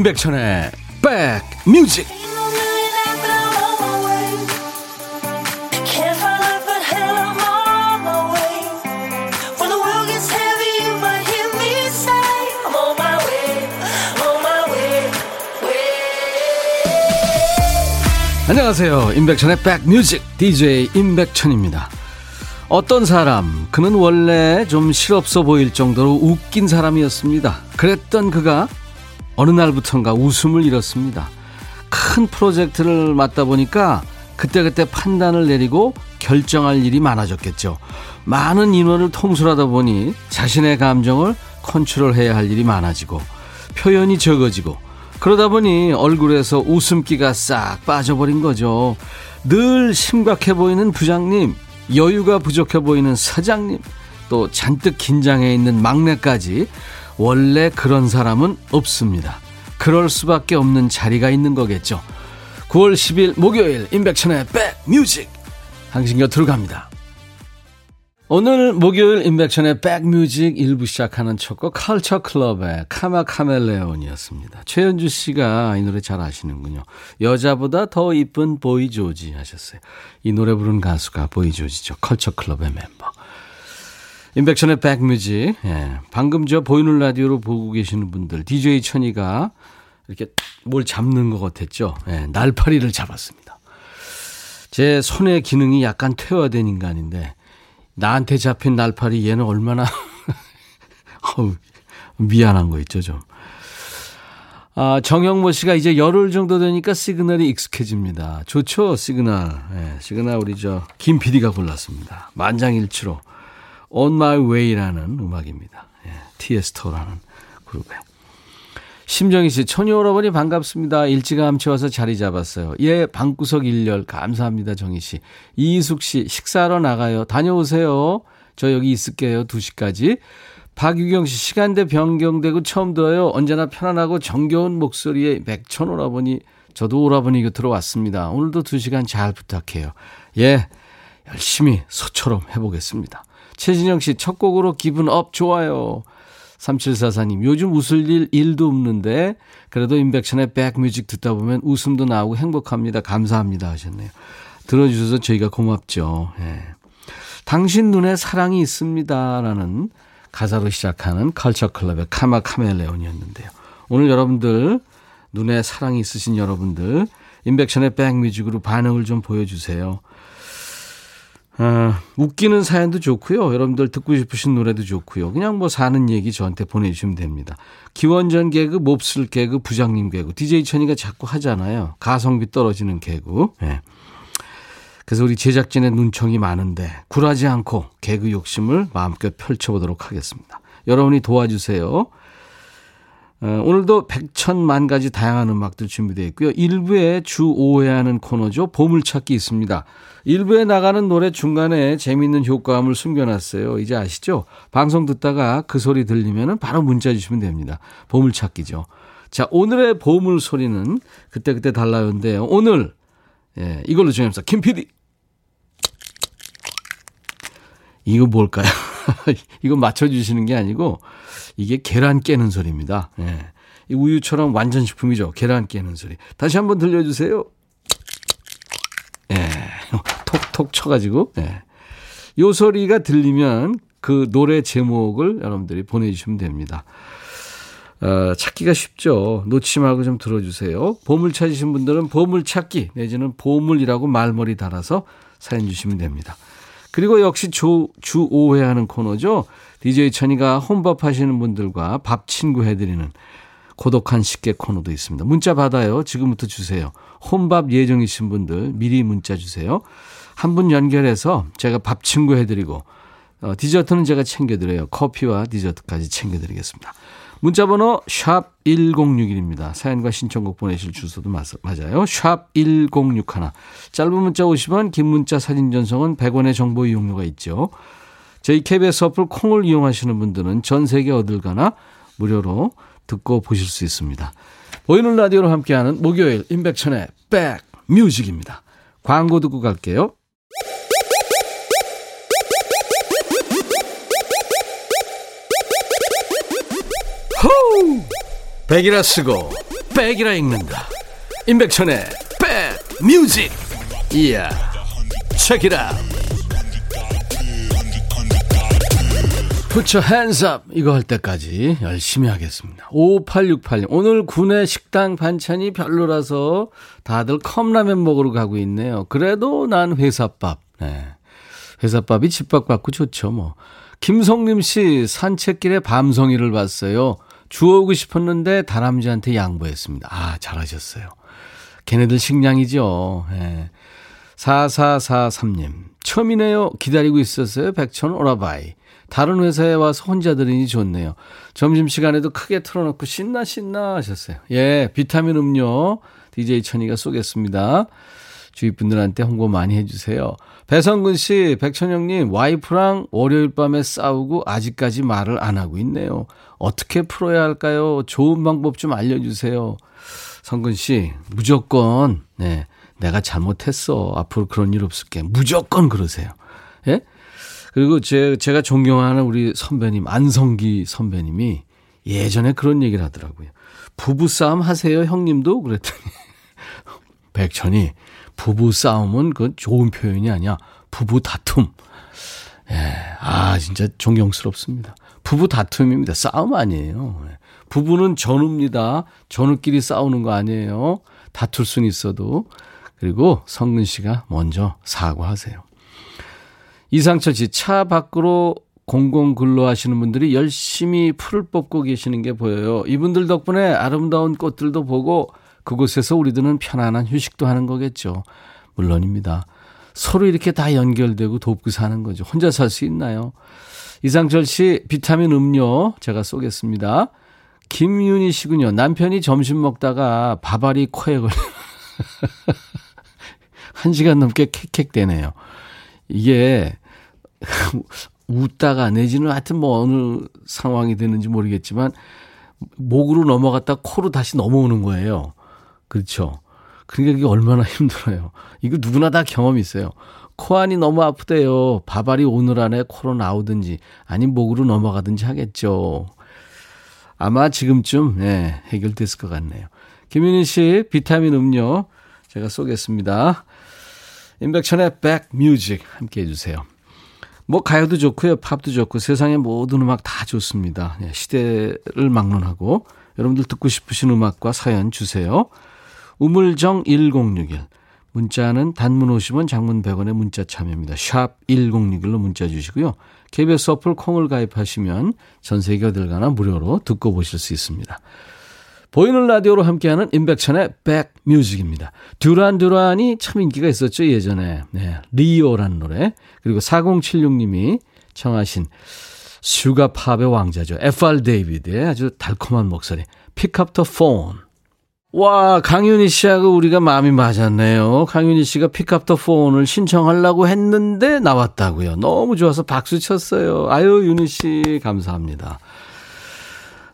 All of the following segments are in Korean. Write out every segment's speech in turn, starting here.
임백천의 백뮤직 안녕하세요. 임백천의 백뮤직 DJ 임백천입니다. 어떤 사람 그는 원래 좀 실없어 보일 정도로 웃긴 사람이었습니다. 그랬던 그가 어느 날부턴가 웃음을 잃었습니다. 큰 프로젝트를 맡다 보니까 그때그때 판단을 내리고 결정할 일이 많아졌겠죠. 많은 인원을 통솔하다 보니 자신의 감정을 컨트롤해야 할 일이 많아지고 표현이 적어지고 그러다 보니 얼굴에서 웃음기가 싹 빠져버린 거죠. 늘 심각해 보이는 부장님, 여유가 부족해 보이는 사장님, 또 잔뜩 긴장해 있는 막내까지 원래 그런 사람은 없습니다. 그럴 수밖에 없는 자리가 있는 거겠죠. 9월 10일 목요일 임백천의 백뮤직 당신 곁으로 갑니다. 오늘 목요일 임백천의 백뮤직 일부 시작하는 첫 곡 컬처 클럽의 Karma Chameleon이었습니다. 최현주 씨가 이 노래 잘 아시는군요. 여자보다 더 이쁜 보이 조지 하셨어요. 이 노래 부른 가수가 보이 조지죠. 컬처 클럽의 멤버. 임백천의 백뮤직. 예. 방금 저 보이는 라디오로 보고 계시는 분들, DJ 천이가 이렇게 뭘 잡는 것 같았죠. 예. 날파리를 잡았습니다. 제 손의 기능이 약간 퇴화된 인간인데, 나한테 잡힌 날파리 얘는 얼마나, 어우, 미안한 거 있죠, 좀. 아, 정영모 씨가 이제 열흘 정도 되니까 시그널이 익숙해집니다. 좋죠, 시그널. 예, 시그널 우리 저, 김 PD가 골랐습니다. 만장일치로. On My Way라는 음악입니다. 예, 티에스토라는 그룹에. 심정희 씨, 천희 오라버니 반갑습니다. 일찌감치 와서 자리 잡았어요. 예, 방구석 일렬 감사합니다, 정희 씨. 이희숙 씨, 식사하러 나가요. 다녀오세요. 저 여기 있을게요, 2시까지. 박유경 씨, 시간대 변경되고 처음 들어요. 언제나 편안하고 정겨운 목소리에 백천 오라버니, 저도 오라버니 곁으로 왔습니다. 오늘도 2시간 잘 부탁해요. 예, 열심히 소처럼 해보겠습니다. 최진영 씨, 첫 곡으로 기분 up 좋아요. 3744님, 요즘 웃을 일 일도 없는데, 그래도 임백천의 백뮤직 듣다 보면 웃음도 나오고 행복합니다. 감사합니다. 하셨네요. 들어주셔서 저희가 고맙죠. 예. 당신 눈에 사랑이 있습니다. 라는 가사로 시작하는 컬처 클럽의 Karma Chameleon이었는데요. 오늘 여러분들, 눈에 사랑이 있으신 여러분들, 인백션의 백뮤직으로 반응을 좀 보여주세요. 어, 웃기는 사연도 좋고요. 여러분들 듣고 싶으신 노래도 좋고요. 그냥 뭐 사는 얘기 저한테 보내주시면 됩니다. 기원전 개그, 몹쓸 개그, 부장님 개그. DJ 천이가 자꾸 하잖아요. 가성비 떨어지는 개그. 네. 그래서 우리 제작진의 눈총이 많은데 굴하지 않고 개그 욕심을 마음껏 펼쳐보도록 하겠습니다. 여러분이 도와주세요. 어, 오늘도 백천만 가지 다양한 음악들 준비되어 있고요. 일부에 주 5회 하는 코너죠. 보물찾기 있습니다. 일부에 나가는 노래 중간에 재미있는 효과음을 숨겨놨어요. 이제 아시죠? 방송 듣다가 그 소리 들리면 바로 문자 주시면 됩니다. 보물찾기죠. 자, 오늘의 보물 소리는 그때그때 달라요인데요. 오늘, 예, 이걸로 정합시다. 김 PD. 이거 뭘까요? 이거 맞춰주시는 게 아니고 이게 계란 깨는 소리입니다. 예. 이 우유처럼 완전 식품이죠. 계란 깨는 소리. 다시 한번 들려주세요. 예. 톡톡 쳐가지고. 예. 요 소리가 들리면 그 노래 제목을 여러분들이 보내주시면 됩니다. 어, 찾기가 쉽죠. 놓치 말고 좀 들어주세요. 보물 찾으신 분들은 보물 찾기 내지는 보물이라고 말머리 달아서 사연 주시면 됩니다. 그리고 역시 주, 주 5회 하는 코너죠. DJ 천이가 혼밥 하시는 분들과 밥 친구 해드리는 고독한 식객 코너도 있습니다. 문자 받아요. 지금부터 주세요. 혼밥 예정이신 분들 미리 문자 주세요. 한 분 연결해서 제가 밥 친구 해드리고 어, 디저트는 제가 챙겨드려요. 커피와 디저트까지 챙겨드리겠습니다. 문자번호 샵 1061입니다. 사연과 신청곡 보내실 주소도 맞아요. 샵 1061. 짧은 문자 50원, 긴 문자 사진 전송은 100원의 정보 이용료가 있죠. 저희 KBS 어플 콩을 이용하시는 분들은 전 세계 어딜 가나 무료로 듣고 보실 수 있습니다. 보이는 라디오로 함께하는 목요일 임백천의 백뮤직입니다. 광고 듣고 갈게요. 호우! 백이라 쓰고 백이라 읽는다. 임백천의 백 뮤직. 이야 책이라. Hands up. 이거 할 때까지 열심히 하겠습니다. 5868 오늘 군내 식당 반찬이 별로라서 다들 컵라면 먹으러 가고 있네요. 그래도 난 회사밥. 네. 회사밥이 집밥 같고 좋죠 뭐. 김성림 씨 산책길에 밤송이를 봤어요 주워오고 싶었는데 다람쥐한테 양보했습니다. 아, 잘하셨어요. 걔네들 식량이죠. 예. 4443님. 처음이네요. 기다리고 있었어요. 백천 오라바이. 다른 회사에 와서 혼자 들으니 좋네요. 점심시간에도 크게 틀어놓고 신나 신나 하셨어요. 예, 비타민 음료 DJ 천이가 쏘겠습니다. 주위 분들한테 홍보 많이 해주세요. 배성근 씨, 백천영님, 와이프랑 월요일 밤에 싸우고 아직까지 말을 안 하고 있네요. 어떻게 풀어야 할까요? 좋은 방법 좀 알려주세요. 성근 씨, 무조건, 네, 내가 잘못했어. 앞으로 그런 일 없을게. 무조건 그러세요. 예? 그리고 제, 제가 존경하는 우리 선배님, 안성기 선배님이 예전에 그런 얘기를 하더라고요. 부부싸움 하세요, 형님도? 그랬더니, 백천이, 부부싸움은 그건 좋은 표현이 아니야. 부부 다툼. 예, 아, 진짜 존경스럽습니다. 부부 다툼입니다. 싸움 아니에요. 예. 부부는 전우입니다. 전우끼리 싸우는 거 아니에요. 다툴 수는 있어도. 그리고 성근 씨가 먼저 사과하세요. 이상철 씨, 차 밖으로 공공 근로하시는 분들이 열심히 풀을 뽑고 계시는 게 보여요. 이분들 덕분에 아름다운 꽃들도 보고 그곳에서 우리들은 편안한 휴식도 하는 거겠죠. 물론입니다. 서로 이렇게 다 연결되고 돕고 사는 거죠. 혼자 살 수 있나요? 이상철 씨 비타민 음료 제가 쏘겠습니다. 김윤희 씨군요. 남편이 점심 먹다가 밥알이 코에 걸려. 한 시간 넘게 캑캑대네요. 이게 웃다가 내지는 하여튼 뭐 어느 상황이 되는지 모르겠지만 목으로 넘어갔다 코로 다시 넘어오는 거예요. 그렇죠. 그러니까 이게 얼마나 힘들어요. 이거 누구나 다 경험이 있어요. 코 안이 너무 아프대요. 밥알이 오늘 안에 코로 나오든지 아니 목으로 넘어가든지 하겠죠. 아마 지금쯤 네, 해결됐을 것 같네요. 김윤희 씨 비타민 음료 제가 쏘겠습니다. 임백천의 백뮤직 함께 해주세요. 뭐 가요도 좋고요. 팝도 좋고 세상의 모든 음악 다 좋습니다. 네, 시대를 막론하고 여러분들 듣고 싶으신 음악과 사연 주세요. 우물정 1061 문자는 단문 50원, 장문 100원의 문자 참여입니다. 샵 1061로 문자 주시고요. KBS 어플 콩을 가입하시면 전 세계 어딜 가나 무료로 듣고 보실 수 있습니다. 보이는 라디오로 함께하는 임백천의 백뮤직입니다. 듀란 듀란이 참 인기가 있었죠 예전에. 네, 리오라는 노래. 그리고 4076님이 청하신 sugar pop의 왕자죠. FR 데이비드의 아주 달콤한 목소리. Pick up the phone. 와, 강윤희 씨하고 우리가 마음이 맞았네요. 강윤희 씨가 Pick Up the Phone을 신청하려고 했는데 나왔다고요. 너무 좋아서 박수 쳤어요. 아유, 윤희 씨, 감사합니다.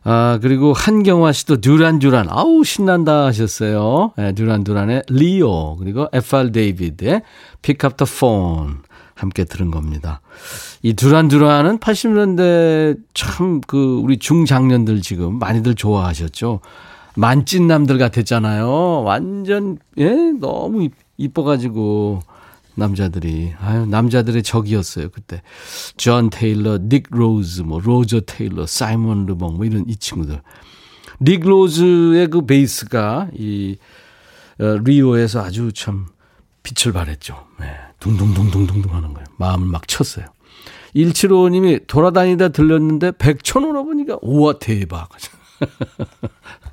아, 그리고 한경화 씨도 듀란 듀란. 아우, 신난다 하셨어요. 네, 듀란 듀란의 Rio. 그리고 FR 데이비드의 Pick Up the Phone. 함께 들은 겁니다. 이 듀란 듀란은 80년대 참 그 우리 중장년들 지금 많이들 좋아하셨죠. 만찢남들 같았잖아요. 완전, 예, 너무 이뻐가지고, 남자들이. 아유, 남자들의 적이었어요, 그때. 존 테일러, 닉 로즈, 뭐, 로저 테일러, 사이먼 르봉, 뭐, 이런 이 친구들. 닉 로즈의 그 베이스가 이, 어, 리오에서 아주 참 빛을 발했죠. 네, 둥둥둥둥둥둥 하는 거예요. 마음을 막 쳤어요. 175님이 돌아다니다 들렸는데 백천원 어보니까 우와 대박.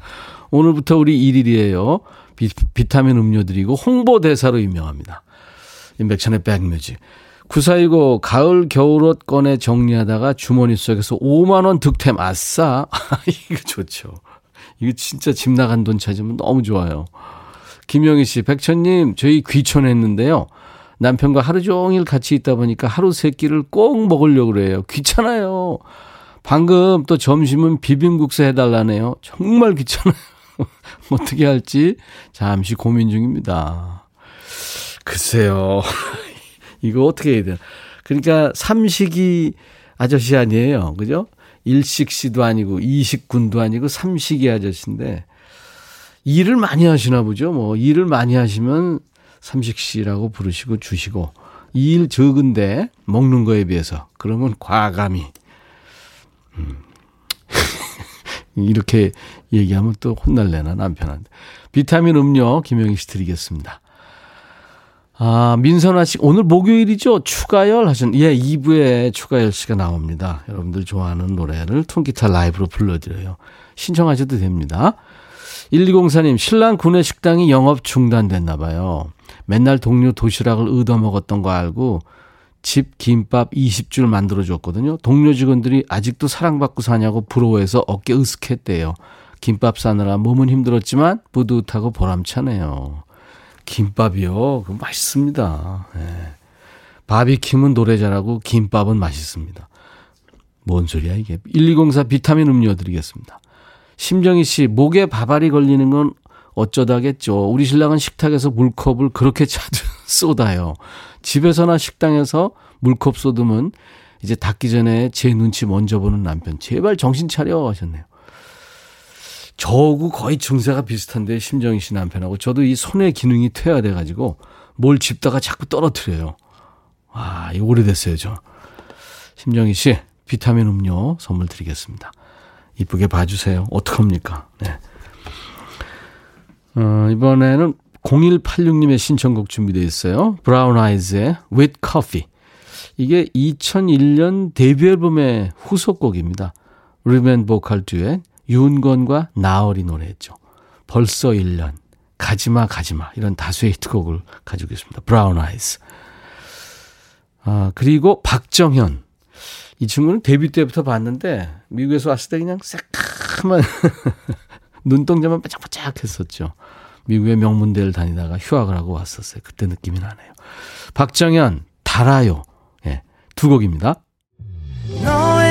오늘부터 우리 1일이에요. 비, 비타민 음료 드리고 홍보대사로 유명합니다. 임백천의 백뮤직. 9429 가을 겨울옷 꺼내 정리하다가 주머니 속에서 5만 원 득템 아싸. 이거 좋죠. 이거 진짜 집 나간 돈 찾으면 너무 좋아요. 김영희 씨, 백천님, 저희 귀촌했는데요. 남편과 하루 종일 같이 있다 보니까 하루 세 끼를 꼭 먹으려고 그래요. 귀찮아요. 방금 또 점심은 비빔국수 해달라네요. 정말 귀찮아요. 어떻게 할지 잠시 고민 중입니다. 글쎄요. 이거 어떻게 해야 되나. 그러니까 삼식이 아저씨 아니에요. 그죠? 일식 씨도 아니고 이식군도 아니고 삼식이 아저씨인데 일을 많이 하시나 보죠. 뭐 일을 많이 하시면 삼식 씨라고 부르시고 주시고 일 적은데 먹는 거에 비해서 그러면 과감히 음. 이렇게 얘기하면 또 혼날래나 남편한테 비타민 음료 김영희 씨 드리겠습니다. 아, 민선아 씨, 오늘 목요일이죠? 추가열 하신, 예, 2부에 추가열 씨가 나옵니다. 여러분들 좋아하는 노래를 통기타 라이브로 불러드려요. 신청하셔도 됩니다. 1204님, 신랑 구내 식당이 영업 중단됐나 봐요. 맨날 동료 도시락을 얻어 먹었던 거 알고 집 김밥 20줄 만들어줬거든요. 동료 직원들이 아직도 사랑받고 사냐고 부러워해서 어깨 으쓱했대요. 김밥 싸느라 몸은 힘들었지만 뿌듯하고 보람차네요. 김밥이요. 그 맛있습니다. 예. 바비킴은 노래 잘하고 김밥은 맛있습니다. 뭔 소리야 이게. 1204 비타민 음료 드리겠습니다. 심정희 씨, 목에 바발이 걸리는 건 어쩌다겠죠. 우리 신랑은 식탁에서 물컵을 그렇게 자주 쏟아요. 집에서나 식당에서 물컵 쏟으면 이제 닿기 전에 제 눈치 먼저 보는 남편. 제발 정신 차려 하셨네요. 저하고 거의 증세가 비슷한데 심정희 씨 남편하고 저도 이 손의 기능이 퇴화돼 가지고 뭘 집다가 자꾸 떨어뜨려요. 아, 이 오래됐어요, 저. 심정희 씨 비타민 음료 선물 드리겠습니다. 이쁘게 봐주세요. 어떡합니까? 네. 어, 이번에는 0186님의 신청곡 준비되어 있어요. 브라운 아이즈의 With Coffee. 이게 2001년 데뷔 앨범의 후속곡입니다. 리맨 보컬 듀엣 윤건과 나얼이 노래했죠. 벌써 1년. 가지마 가지마 이런 다수의 히트곡을 가지고 있습니다. 브라운 아이즈. 아, 그리고 박정현. 이 친구는 데뷔 때부터 봤는데 미국에서 왔을 때 그냥 새카만 눈동자만 반짝반짝 했었죠. 미국의 명문대를 다니다가 휴학을 하고 왔었어요. 그때 느낌이 나네요. 박정현, 달아요. 예, 두 곡입니다. 너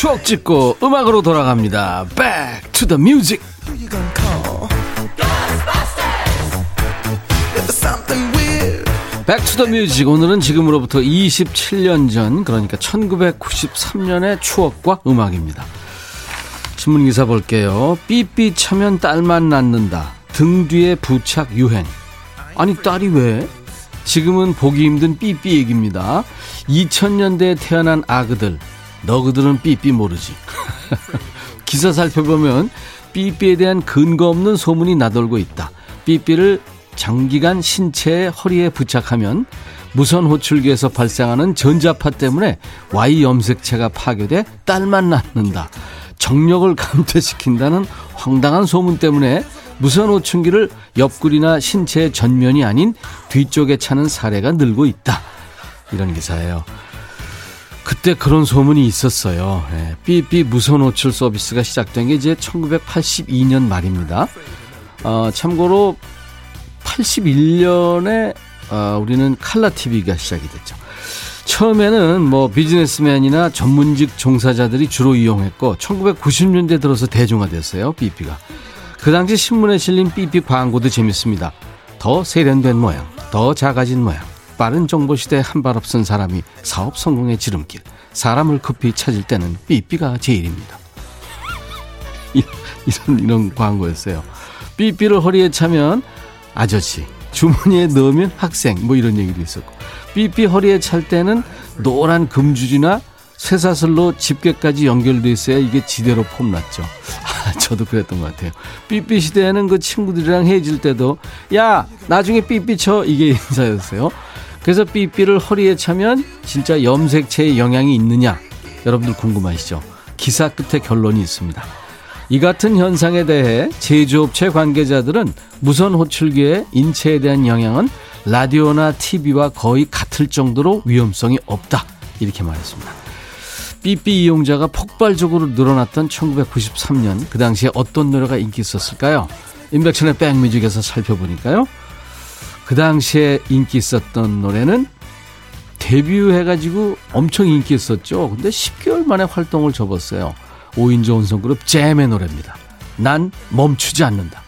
추억 찍고 음악으로 돌아갑니다. Back to the music. Back to the music 오늘은 지금으로부터 27년 전 그러니까 1993년의 추억과 음악입니다. 신문 기사 볼게요. 삐삐 차면 딸만 낳는다. 등 뒤에 부착 유행. 아니 딸이 왜? 지금은 보기 힘든 삐삐 얘기입니다. 2000년대에 태어난 아그들 너그들은 삐삐 모르지. 기사 살펴보면 삐삐에 대한 근거 없는 소문이 나돌고 있다. 삐삐를 장기간 신체의 허리에 부착하면 무선 호출기에서 발생하는 전자파 때문에 Y 염색체가 파괴돼 딸만 낳는다. 정력을 감퇴시킨다는 황당한 소문 때문에 무선 호출기를 옆구리나 신체의 전면이 아닌 뒤쪽에 차는 사례가 늘고 있다. 이런 기사예요. 그때 그런 소문이 있었어요. 예, 삐삐 무선 호출 서비스가 시작된 게 이제 1982년 말입니다. 어, 참고로 81년에 어, 우리는 칼라 TV가 시작이 됐죠. 처음에는 뭐 비즈니스맨이나 전문직 종사자들이 주로 이용했고 1990년대 들어서 대중화됐어요. 삐삐가. 그 당시 신문에 실린 삐삐 광고도 재밌습니다. 더 세련된 모양, 더 작아진 모양. 빠른 정보 시대에 한발 앞선 사람이 사업 성공의 지름길. 사람을 급히 찾을 때는 삐삐가 제일입니다. 이런, 이런 광고였어요. 삐삐를 허리에 차면 아저씨, 주머니에 넣으면 학생, 뭐 이런 얘기도 있었고. 삐삐 허리에 찰 때는 노란 금줄이나 쇠사슬로 집게까지 연결돼 있어야 이게 지대로 폼났죠. 저도 그랬던 것 같아요. 삐삐 시대에는 그 친구들이랑 헤어질 때도 야 나중에 삐삐 쳐 이게 인사였어요. 그래서 삐삐를 허리에 차면 진짜 염색체에 영향이 있느냐 여러분들 궁금하시죠? 기사 끝에 결론이 있습니다. 이 같은 현상에 대해 제조업체 관계자들은 무선 호출기의 인체에 대한 영향은 라디오나 TV와 거의 같을 정도로 위험성이 없다. 이렇게 말했습니다. 삐삐 이용자가 폭발적으로 늘어났던 1993년 그 당시에 어떤 노래가 인기 있었을까요? 인백천의 백뮤직에서 살펴보니까요. 그 당시에 인기 있었던 노래는 데뷔해가지고 엄청 인기 있었죠. 근데 10개월 만에 활동을 접었어요. 5인조 혼성그룹 잼의 노래입니다. 난 멈추지 않는다.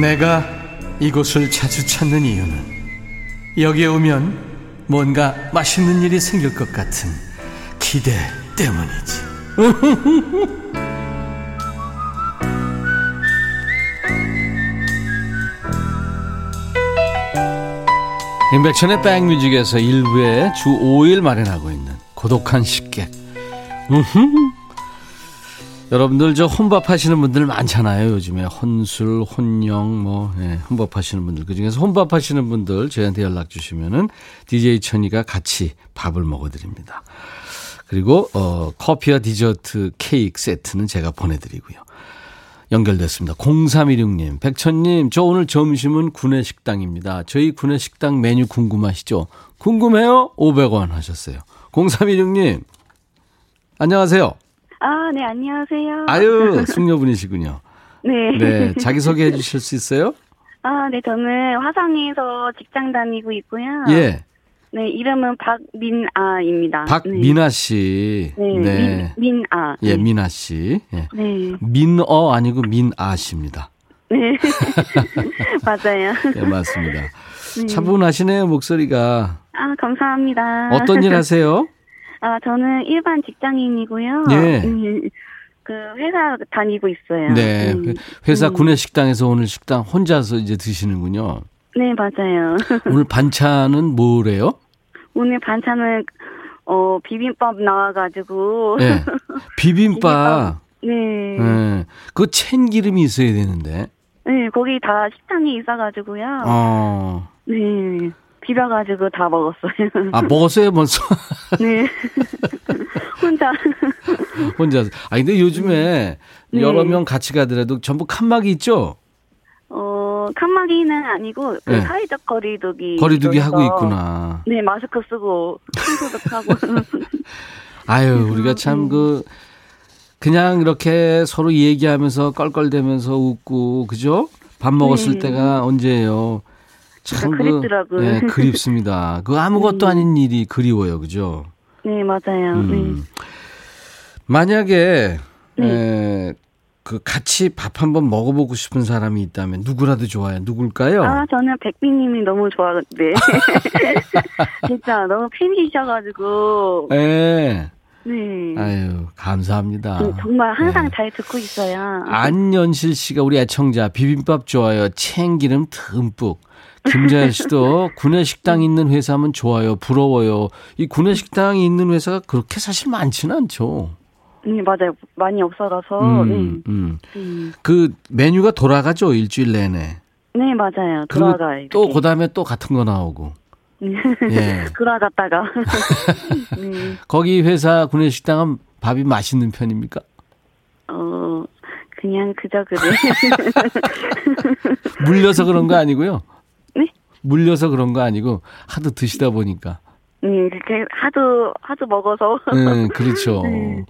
내가 이곳을 자주 찾는 이유는 여기에 오면 뭔가 맛있는 일이 생길 것 같은 기대 때문이지. 인백션의 백뮤직에서 일부에 주 5일 마련하고 있는 고독한 식객. 여러분들 저 혼밥 하시는 분들 많잖아요. 요즘에 혼술, 혼영 뭐 예, 혼밥 하시는 분들 그중에서 혼밥 하시는 분들 저희한테 연락 주시면은 DJ 천이가 같이 밥을 먹어 드립니다. 그리고 어 커피와 디저트 케이크 세트는 제가 보내 드리고요. 연결됐습니다. 0316님, 백천님, 저 오늘 점심은 구내식당입니다. 저희 구내식당 메뉴 궁금하시죠? 궁금해요? 500원 하셨어요. 0316님, 안녕하세요. 아, 네, 안녕하세요. 아유, 숙녀분이시군요. 네. 네, 자기소개해 주실 수 있어요? 아, 네, 저는 화성에서 직장 다니고 있고요. 예. 네, 이름은 박민아입니다. 박민아 씨. 네, 네. 민, 민아. 예, 네. 민아 씨. 예. 네. 민어 아니고 민아 씨입니다. 네. 맞아요. 네, 맞습니다. 네. 차분하시네요, 목소리가. 아, 감사합니다. 어떤 일 하세요? 아, 저는 일반 직장인이고요. 예. 음, 그 회사 다니고 있어요. 네. 음. 회사 구내 식당에서 오늘 식당 혼자서 이제 드시는군요. 네, 맞아요. 오늘 반찬은 뭐래요? 오늘 반찬은 어 비빔밥 나와가지고. 네. 비빔밥. 비빔밥. 네. 네. 그 참기름이 있어야 되는데. 네, 거기 다 식당이 있어가지고요. 어. 네. 비벼가지고 다 먹었어요. 아, 먹었어요, 벌써? 네. 혼자. 혼자. 아, 근데 요즘에 네. 여러 명 같이 가더라도 전부 칸막이 있죠? 어, 칸막이는 아니고, 그 네. 사회적 거리두기. 거리두기 하고 있구나. 네, 마스크 쓰고, 손소독하고. 아유, 우리가 참 그, 그냥 이렇게 서로 얘기하면서 껄껄대면서 웃고, 그죠? 밥 먹었을 네. 때가 언제예요? 참 그, 그립더라고요. 네, 그립습니다. 그 아무것도 음. 아닌 일이 그리워요, 그죠? 네, 맞아요. 음. 네. 만약에 네. 에, 그 같이 밥 한번 먹어보고 싶은 사람이 있다면 누구라도 좋아요. 누굴까요? 아, 저는 백비님이 너무 좋아하는데. 진짜 너무 팬이셔가지고. 네. 네. 아유, 감사합니다. 네, 정말 항상 네. 잘 듣고 있어요. 안연실 씨가 우리 애청자 비빔밥 좋아요. 참기름 듬뿍. 김자일 씨도 구내 식당 있는 회사면 좋아요. 부러워요. 이 구내 식당이 있는 회사가 그렇게 사실 많지는 않죠. 네, 맞아요. 많이 없어서. 음, 네. 음. 음. 그 메뉴가 돌아가죠, 일주일 내내. 네, 맞아요. 돌아가요. 또, 그 다음에 또 같은 거 나오고. 예. 돌아갔다가. 네. 거기 회사 구내 식당은 밥이 맛있는 편입니까? 어, 그냥 그저 그래. 물려서 그런 거 아니고요? 네? 물려서 그런 거 아니고 하도 드시다 보니까. 음, 그렇게 하도 하도 먹어서. 네, 그렇죠. 네,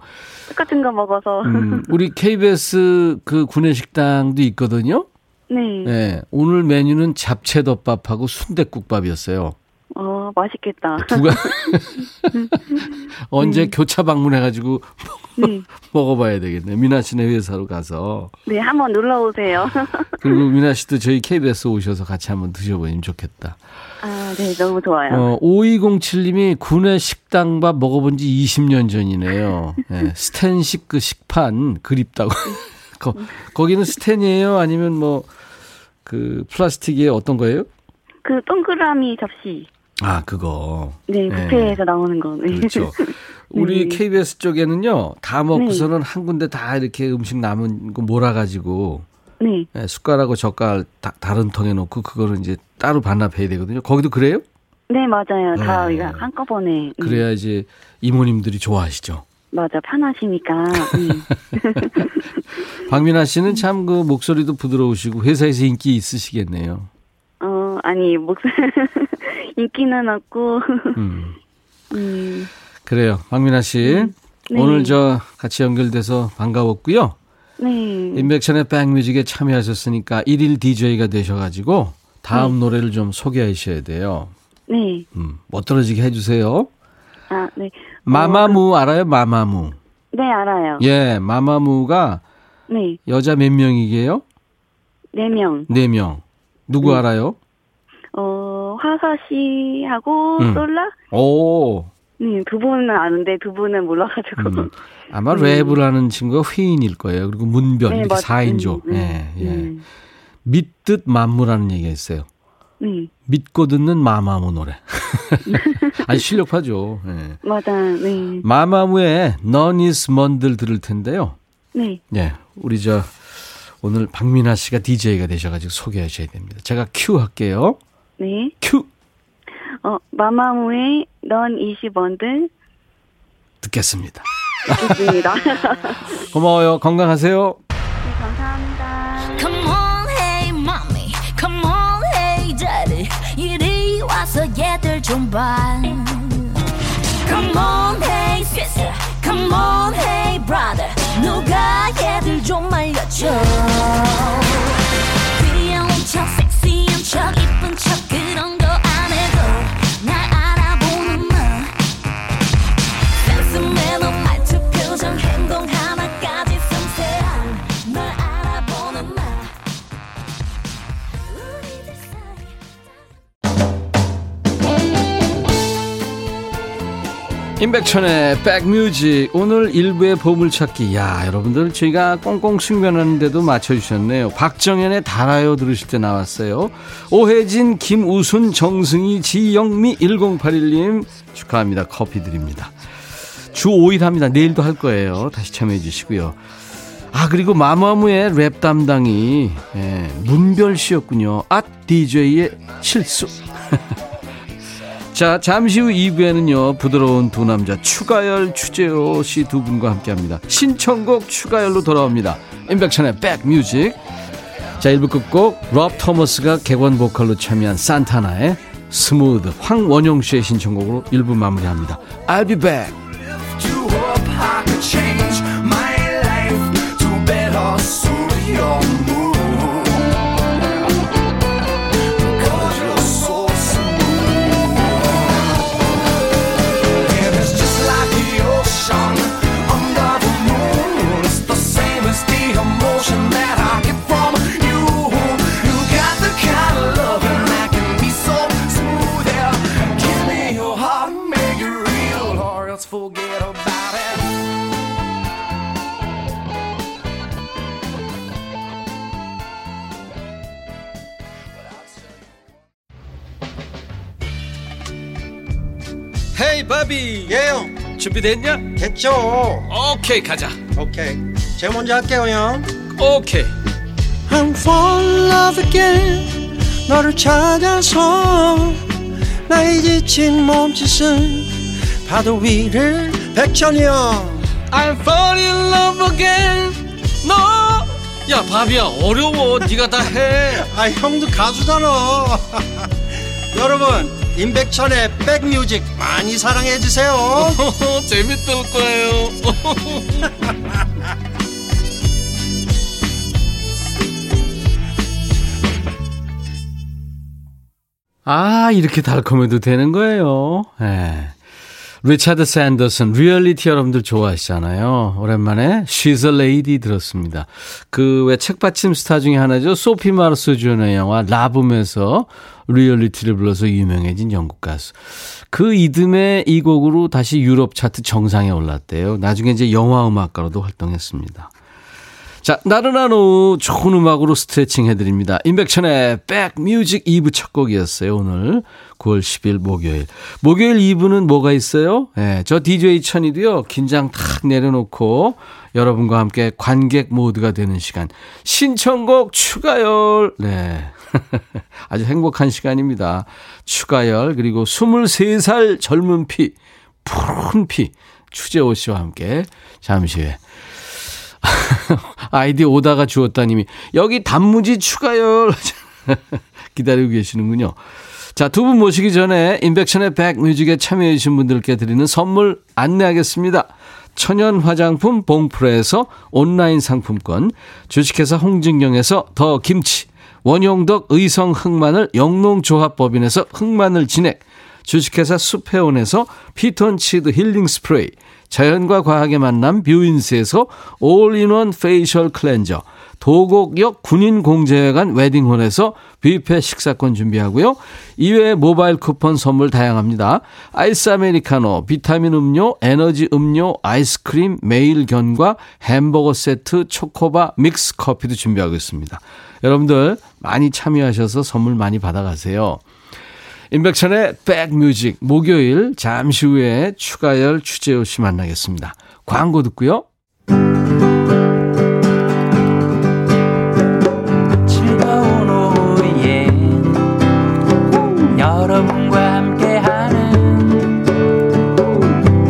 똑같은 거 먹어서. 음, 우리 KBS 그 구내식당도 있거든요. 네. 네. 오늘 메뉴는 잡채덮밥하고 순대국밥이었어요. 어, 맛있겠다. 두가 언제 음. 교차 방문해가지고 네. 먹어봐야 되겠네. 미나 씨네 회사로 가서. 네, 한번 놀러 오세요. 그리고 미나 씨도 저희 KBS 오셔서 같이 한번 드셔보면 좋겠다. 아, 네, 너무 좋아요. 어, 5207님이 군내 식당밥 먹어본 지 20년 전이네요. 네, 스텐식 그 식판 그립다고. 거, 거기는 스텐이에요? 아니면 뭐, 그, 플라스틱이에요? 어떤 거예요? 그 동그라미 접시. 아, 그거. 네, 뷔페에서 네. 나오는 거. 네. 그렇죠. 우리 네. KBS 쪽에는요, 다 먹고서는 네. 한 군데 다 이렇게 음식 남은 거 몰아가지고, 네. 네 숟가락하고 젓갈 다, 다른 통에 놓고 그거를 이제 따로 반납해야 되거든요. 거기도 그래요? 네, 맞아요. 다 네. 한꺼번에. 음. 그래야 이제 이모님들이 좋아하시죠. 맞아, 편하시니까. 음. 박민아 씨는 참 그 목소리도 부드러우시고 회사에서 인기 있으시겠네요. 어, 아니, 목소리, 인기는 없고. 음. 음. 그래요. 박민아 씨. 음. 네. 오늘 저 같이 연결돼서 반가웠고요. 네. 인백션의 백뮤직에 참여하셨으니까 1일 DJ가 되셔가지고 다음 네. 노래를 좀 소개하셔야 돼요. 네. 음, 못 떨어지게 해주세요. 아, 네. 마마무 어, 알아요? 마마무. 네, 알아요. 예, 마마무가 네. 여자 몇 명이게요? 네 명. 네 명. 누구 네. 알아요? 어, 화사 씨하고 음. 솔라? 오. 네, 두 분은 아는데 두 분은 몰라가지고. 음. 아마 음. 랩을 하는 친구가 휘인일 거예요. 그리고 문별, 네, 이렇게 맞, 4인조. 음, 예, 예. 음. 믿듯 만무라는 얘기가 있어요. 네. 믿고 듣는 마마무 노래. 아니, 실력파죠. 예. 맞아, 네. 마마무의 너니스 먼들 들을 텐데요. 네. 예, 우리 저, 오늘 박민아 씨가 DJ가 되셔가지고 소개하셔야 됩니다. 제가 큐 할게요. 네. 큐! 어, 마마무의 넌 20원들 듣겠습니다. 듣겠습니다. 고마워요. 건강하세요. 네, 감사합니다. Come on, hey, mommy. Come on, hey, daddy. 이리 와서 얘들 좀 봐. Come on, hey, sister. Come on, hey, brother. 누가 얘들 좀 말려줘. 귀여운 척, 섹시한 척, 이쁜 척, 그런 임백천의 백뮤직 오늘 일부의 보물찾기. 야 여러분들 저희가 꽁꽁 숙면하는데도 맞춰주셨네요. 박정현의 달아요 들으실 때 나왔어요. 오혜진 김우순 정승희 지영미 1081님 축하합니다. 커피 드립니다. 주 5일 합니다. 내일도 할 거예요. 다시 참여해 주시고요. 아 그리고 마마무의 랩 담당이 예, 문별 씨였군요. 아 DJ의 실수 자, 잠시 후 2부에는요, 부드러운 두 남자, 추가열, 추재호 씨 두 분과 함께 합니다. 신청곡 추가열로 돌아옵니다. 임백천의 백뮤직. 자, 1부 끝곡, 롭 토머스가 객원 보컬로 참여한 산타나의 Smooth, 황원영 씨의 신청곡으로 1부 마무리합니다. I'll be back. 바비. 예요 준비됐냐? 됐죠. 오케이 가자. 오케이. 제가 먼저 할게요 형. 오케이. I'm fall in love again 너를 찾아서 나의 지친 몸짓은 파도 위를 백천이 형. I'm fall in love again. 너. 야 바비야 어려워. 네가 다해. 아 형도 가수잖아. 여러분 임백천의 백뮤직 많이 사랑해 주세요. 재밌을 거예요. 아, 이렇게 달콤해도 되는 거예요. 예. 리차드 샌더슨, 리얼리티 여러분들 좋아하시잖아요. 오랜만에 She's a Lady 들었습니다. 그 왜 책받침 스타 중에 하나죠. 소피 마르소 주연의 영화 라붐에서 Reality를 불러서 유명해진 영국 가수. 그 이듬해 이 곡으로 다시 유럽 차트 정상에 올랐대요. 나중에 이제 영화 음악가로도 활동했습니다. 자, 나른한 오후 좋은 음악으로 스트레칭 해드립니다. 임백천의 백뮤직 2부 첫 곡이었어요, 오늘. 9월 10일 목요일. 목요일 2부는 뭐가 있어요? 예, 네, 저 DJ 천이도요, 긴장 탁 내려놓고 여러분과 함께 관객 모드가 되는 시간. 신청곡 추가열. 네. 아주 행복한 시간입니다. 추가열, 그리고 23살 젊은 피, 푸른 피, 추재호 씨와 함께 잠시 후에 아이디 오다가 주었다님이 여기 단무지 추가열 기다리고 계시는군요. 자, 두 분 모시기 전에 인백션의 백뮤직에 참여해 주신 분들께 드리는 선물 안내하겠습니다. 천연 화장품 봉프레에서 온라인 상품권, 주식회사 홍진경에서 더 김치, 원용덕 의성 흑마늘 영농조합법인에서 흑마늘 진액, 주식회사 수페온에서 피톤치드 힐링 스프레이, 자연과 과학의 만남 뷰인스에서 all-in-one facial cleanser, 도곡역 군인공제회관 웨딩홀에서 뷔페 식사권 준비하고요. 이외에 모바일 쿠폰 선물 다양합니다. 아이스 아메리카노, 비타민 음료, 에너지 음료, 아이스크림, 매일 견과 햄버거 세트, 초코바, 믹스 커피도 준비하고 있습니다. 여러분들 많이 참여하셔서 선물 많이 받아가세요. 임백천의 백뮤직 목요일 잠시 후에 추가열 추재호 씨 만나겠습니다. 광고 듣고요. 즐거운 오후에 여러분과 함께하는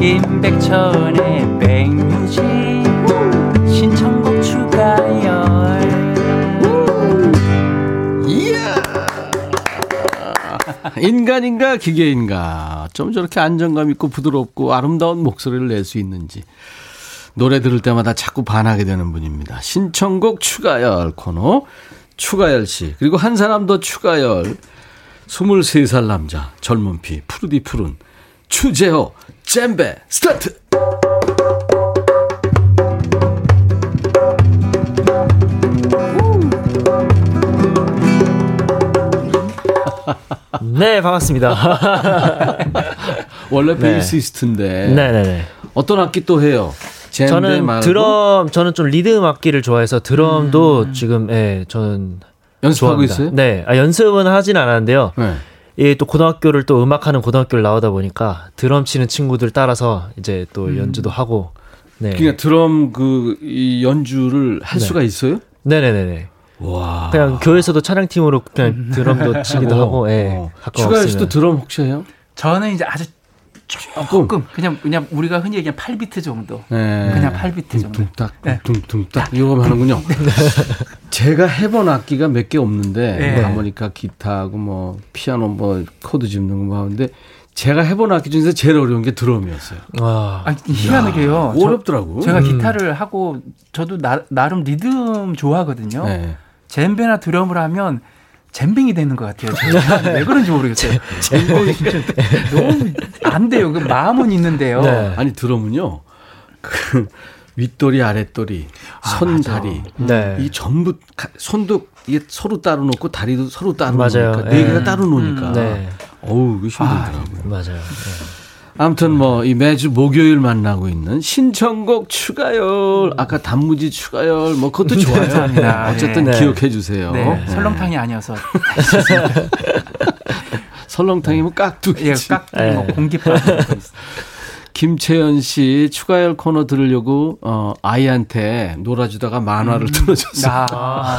임백천의 인간인가 기계인가. 좀 저렇게 안정감 있고 부드럽고 아름다운 목소리를 낼 수 있는지. 노래 들을 때마다 자꾸 반하게 되는 분입니다. 신청곡 추가열 코너. 추가열 씨. 그리고 한 사람 더 추가열. 23살 남자. 젊은 피. 푸르디 푸른. 추재호. 젬베. 스타트 네, 반갑습니다. 원래 네. 베이시스트인데 네네네. 어떤 악기 또 해요? 저는 말고 드럼, 저는 좀 리듬 악기를 좋아해서 드럼도 지금, 예, 저는. 연습하고 좋아합니다. 있어요? 네. 아, 연습은 하진 않았는데요. 네. 예, 또 고등학교를 또 음악하는 고등학교를 나오다 보니까 드럼 치는 친구들 따라서 이제 또 연주도 하고. 네. 그러니까 드럼 그 이 연주를 할 네. 수가 있어요? 네네네네. 와. 그냥 교회에서도 찬양팀으로 그냥 드럼도 치기도 어, 하고, 예. 어. 없으면. 씨도 드럼 혹시 해요? 저는 이제 아주 조금 그냥 그냥 우리가 흔히 얘기하는 8비트 정도. 네. 그냥 8비트 정도. 둥둥딱, 네. 둥둥딱 이거 하는군요. 제가 해본 악기가 몇 개 없는데 네. 뭐 하모니카, 기타하고 뭐 피아노, 뭐 코드 짚는 거 하는데 제가 해본 악기 중에서 제일 어려운 게 드럼이었어요. 와. 아, 희한하게요. 저- 어렵더라고. 제가 음. 기타를 하고 저도 나, 나름 리듬 좋아하거든요. 네. 젬베나 드럼을 하면 젬병이 되는 것 같아요. 제가. 왜 그런지 모르겠어요. 젬병이 너무 안 돼요. 그 마음은 있는데요. 네. 아니 드럼은요. 그 윗돌이, 아랫돌이, 아, 손. 다리 네. 이 전부 가- 손도 이게 서로 따로 놓고 다리도 서로 따로 맞아요. 놓으니까 네 예. 개가 따로 놓으니까 네. 어우 이거 힘들더라고요. 맞아요. 네. 아무튼 뭐 이 매주 목요일 만나고 있는 신청곡 추가열 아까 단무지 추가열 뭐 그것도 좋아요. 감사합니다. 어쨌든 네. 기억해 주세요. 네, 설렁탕이 아니어서 설렁탕이면 예, 깍두기지. 깍 네. 뭐 공깃밥 김채연 씨 추가열 코너 들으려고 어 아이한테 놀아주다가 만화를 틀어줬어요. 아,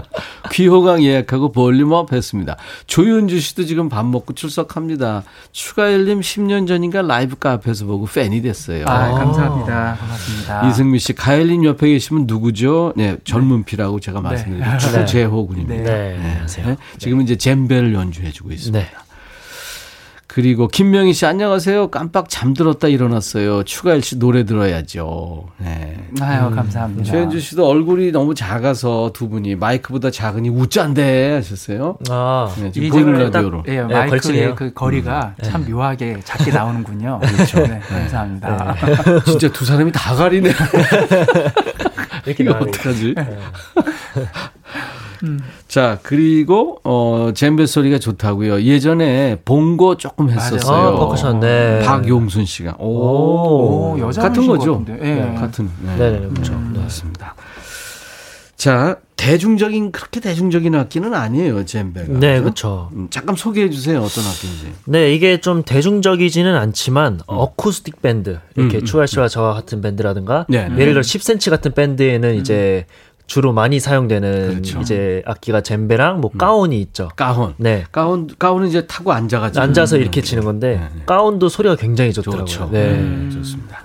귀호강 예약하고 볼륨업 했습니다. 조윤주 씨도 지금 밥 먹고 출석합니다. 추가열님 10년 전인가 라이브 카페에서 보고 팬이 됐어요. 아, 감사합니다. 반갑습니다. 이승미 씨, 가열님 옆에 계시면 누구죠? 네, 젊은 피라고 제가 말씀드린 네. 추재호 군입니다. 네. 안녕하세요. 네, 지금은 이제 젬베를 연주해주고 있습니다. 네. 그리고 김명희 씨, 안녕하세요. 깜빡 잠들었다 일어났어요. 추가열 씨 노래 들어야죠. 네. 아유, 감사합니다. 최현주 씨도 얼굴이 너무 작아서 두 분이 마이크보다 작으니 우짠데 하셨어요. 아. 네, 지금 보이는 딱, 라디오로. 예, 네, 마이크의 걸치네요. 그 거리가 참 묘하게 작게 나오는군요. 그렇죠. 네, 감사합니다. 진짜 두 사람이 다 가리네. 이렇게. 어떡하지? 자, 그리고, 어, 잼베 소리가 좋다고요. 예전에 본고 조금 했었어요. 아, 퍼커션, 네. 박용순 씨가. 오, 오. 오, 여자 같은 거죠? 예. 네, 같은. 네. 네 네, 그렇죠. 네. 맞습니다. 자, 대중적인 그렇게 대중적인 악기는 아니에요, 젬베가. 네? 그렇죠. 음, 잠깐 소개해 주세요. 어떤 악기인지. 네, 이게 좀 대중적이지는 않지만 어 쿠스틱 밴드 이렇게 음, 음, 추할 씨와 저와 같은 밴드라든가 네, 네. 예를 들어 10cm 같은 밴드에는 이제 주로 많이 사용되는 그렇죠. 이제 악기가 젬베랑 뭐 카혼이 있죠. 카혼. 네. 카혼 카혼은 이제 타고 앉아 가지고 앉아서 이렇게 치는 건데 네, 네. 카혼도 소리가 굉장히 좋더라고요. 좋죠. 네. 네, 좋습니다.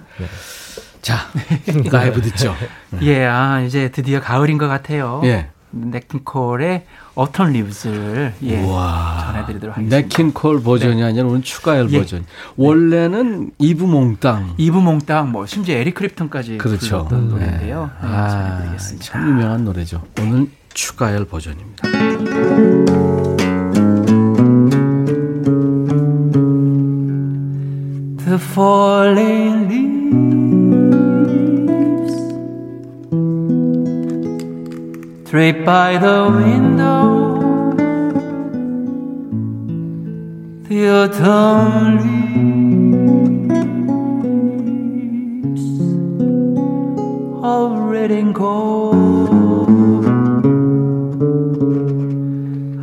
자, 라이브 듣죠. 예, 아, 이제 드디어 가을인 것 같아요. 예. 냇 킹 콜의 Autumn Leaves를 예, 와. 전해드리도록 하겠습니다. 냇 킹 콜 버전이 아니라 오늘 추가열 예. 버전. 원래는 이브 몽땅. 이브 몽땅, 뭐 심지어 에릭 클랩튼까지 그렇죠. 불렀던 네. 노래인데요. 네, 아, 전해드리겠습니다. 참 유명한 노래죠. 오늘 추가열 버전입니다. The falling leaves draped by the window. The autumn leaves are red and gold.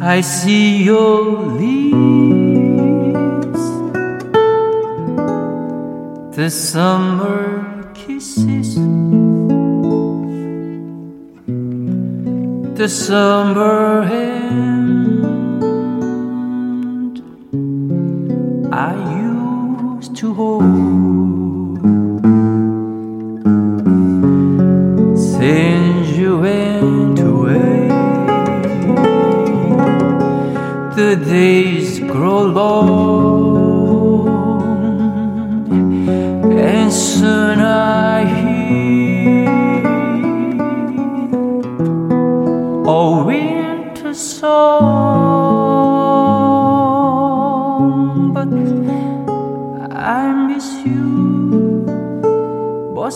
I see your leaves the summer kisses, the summer hand I used to hold. Since you went away, the days grow long and soon I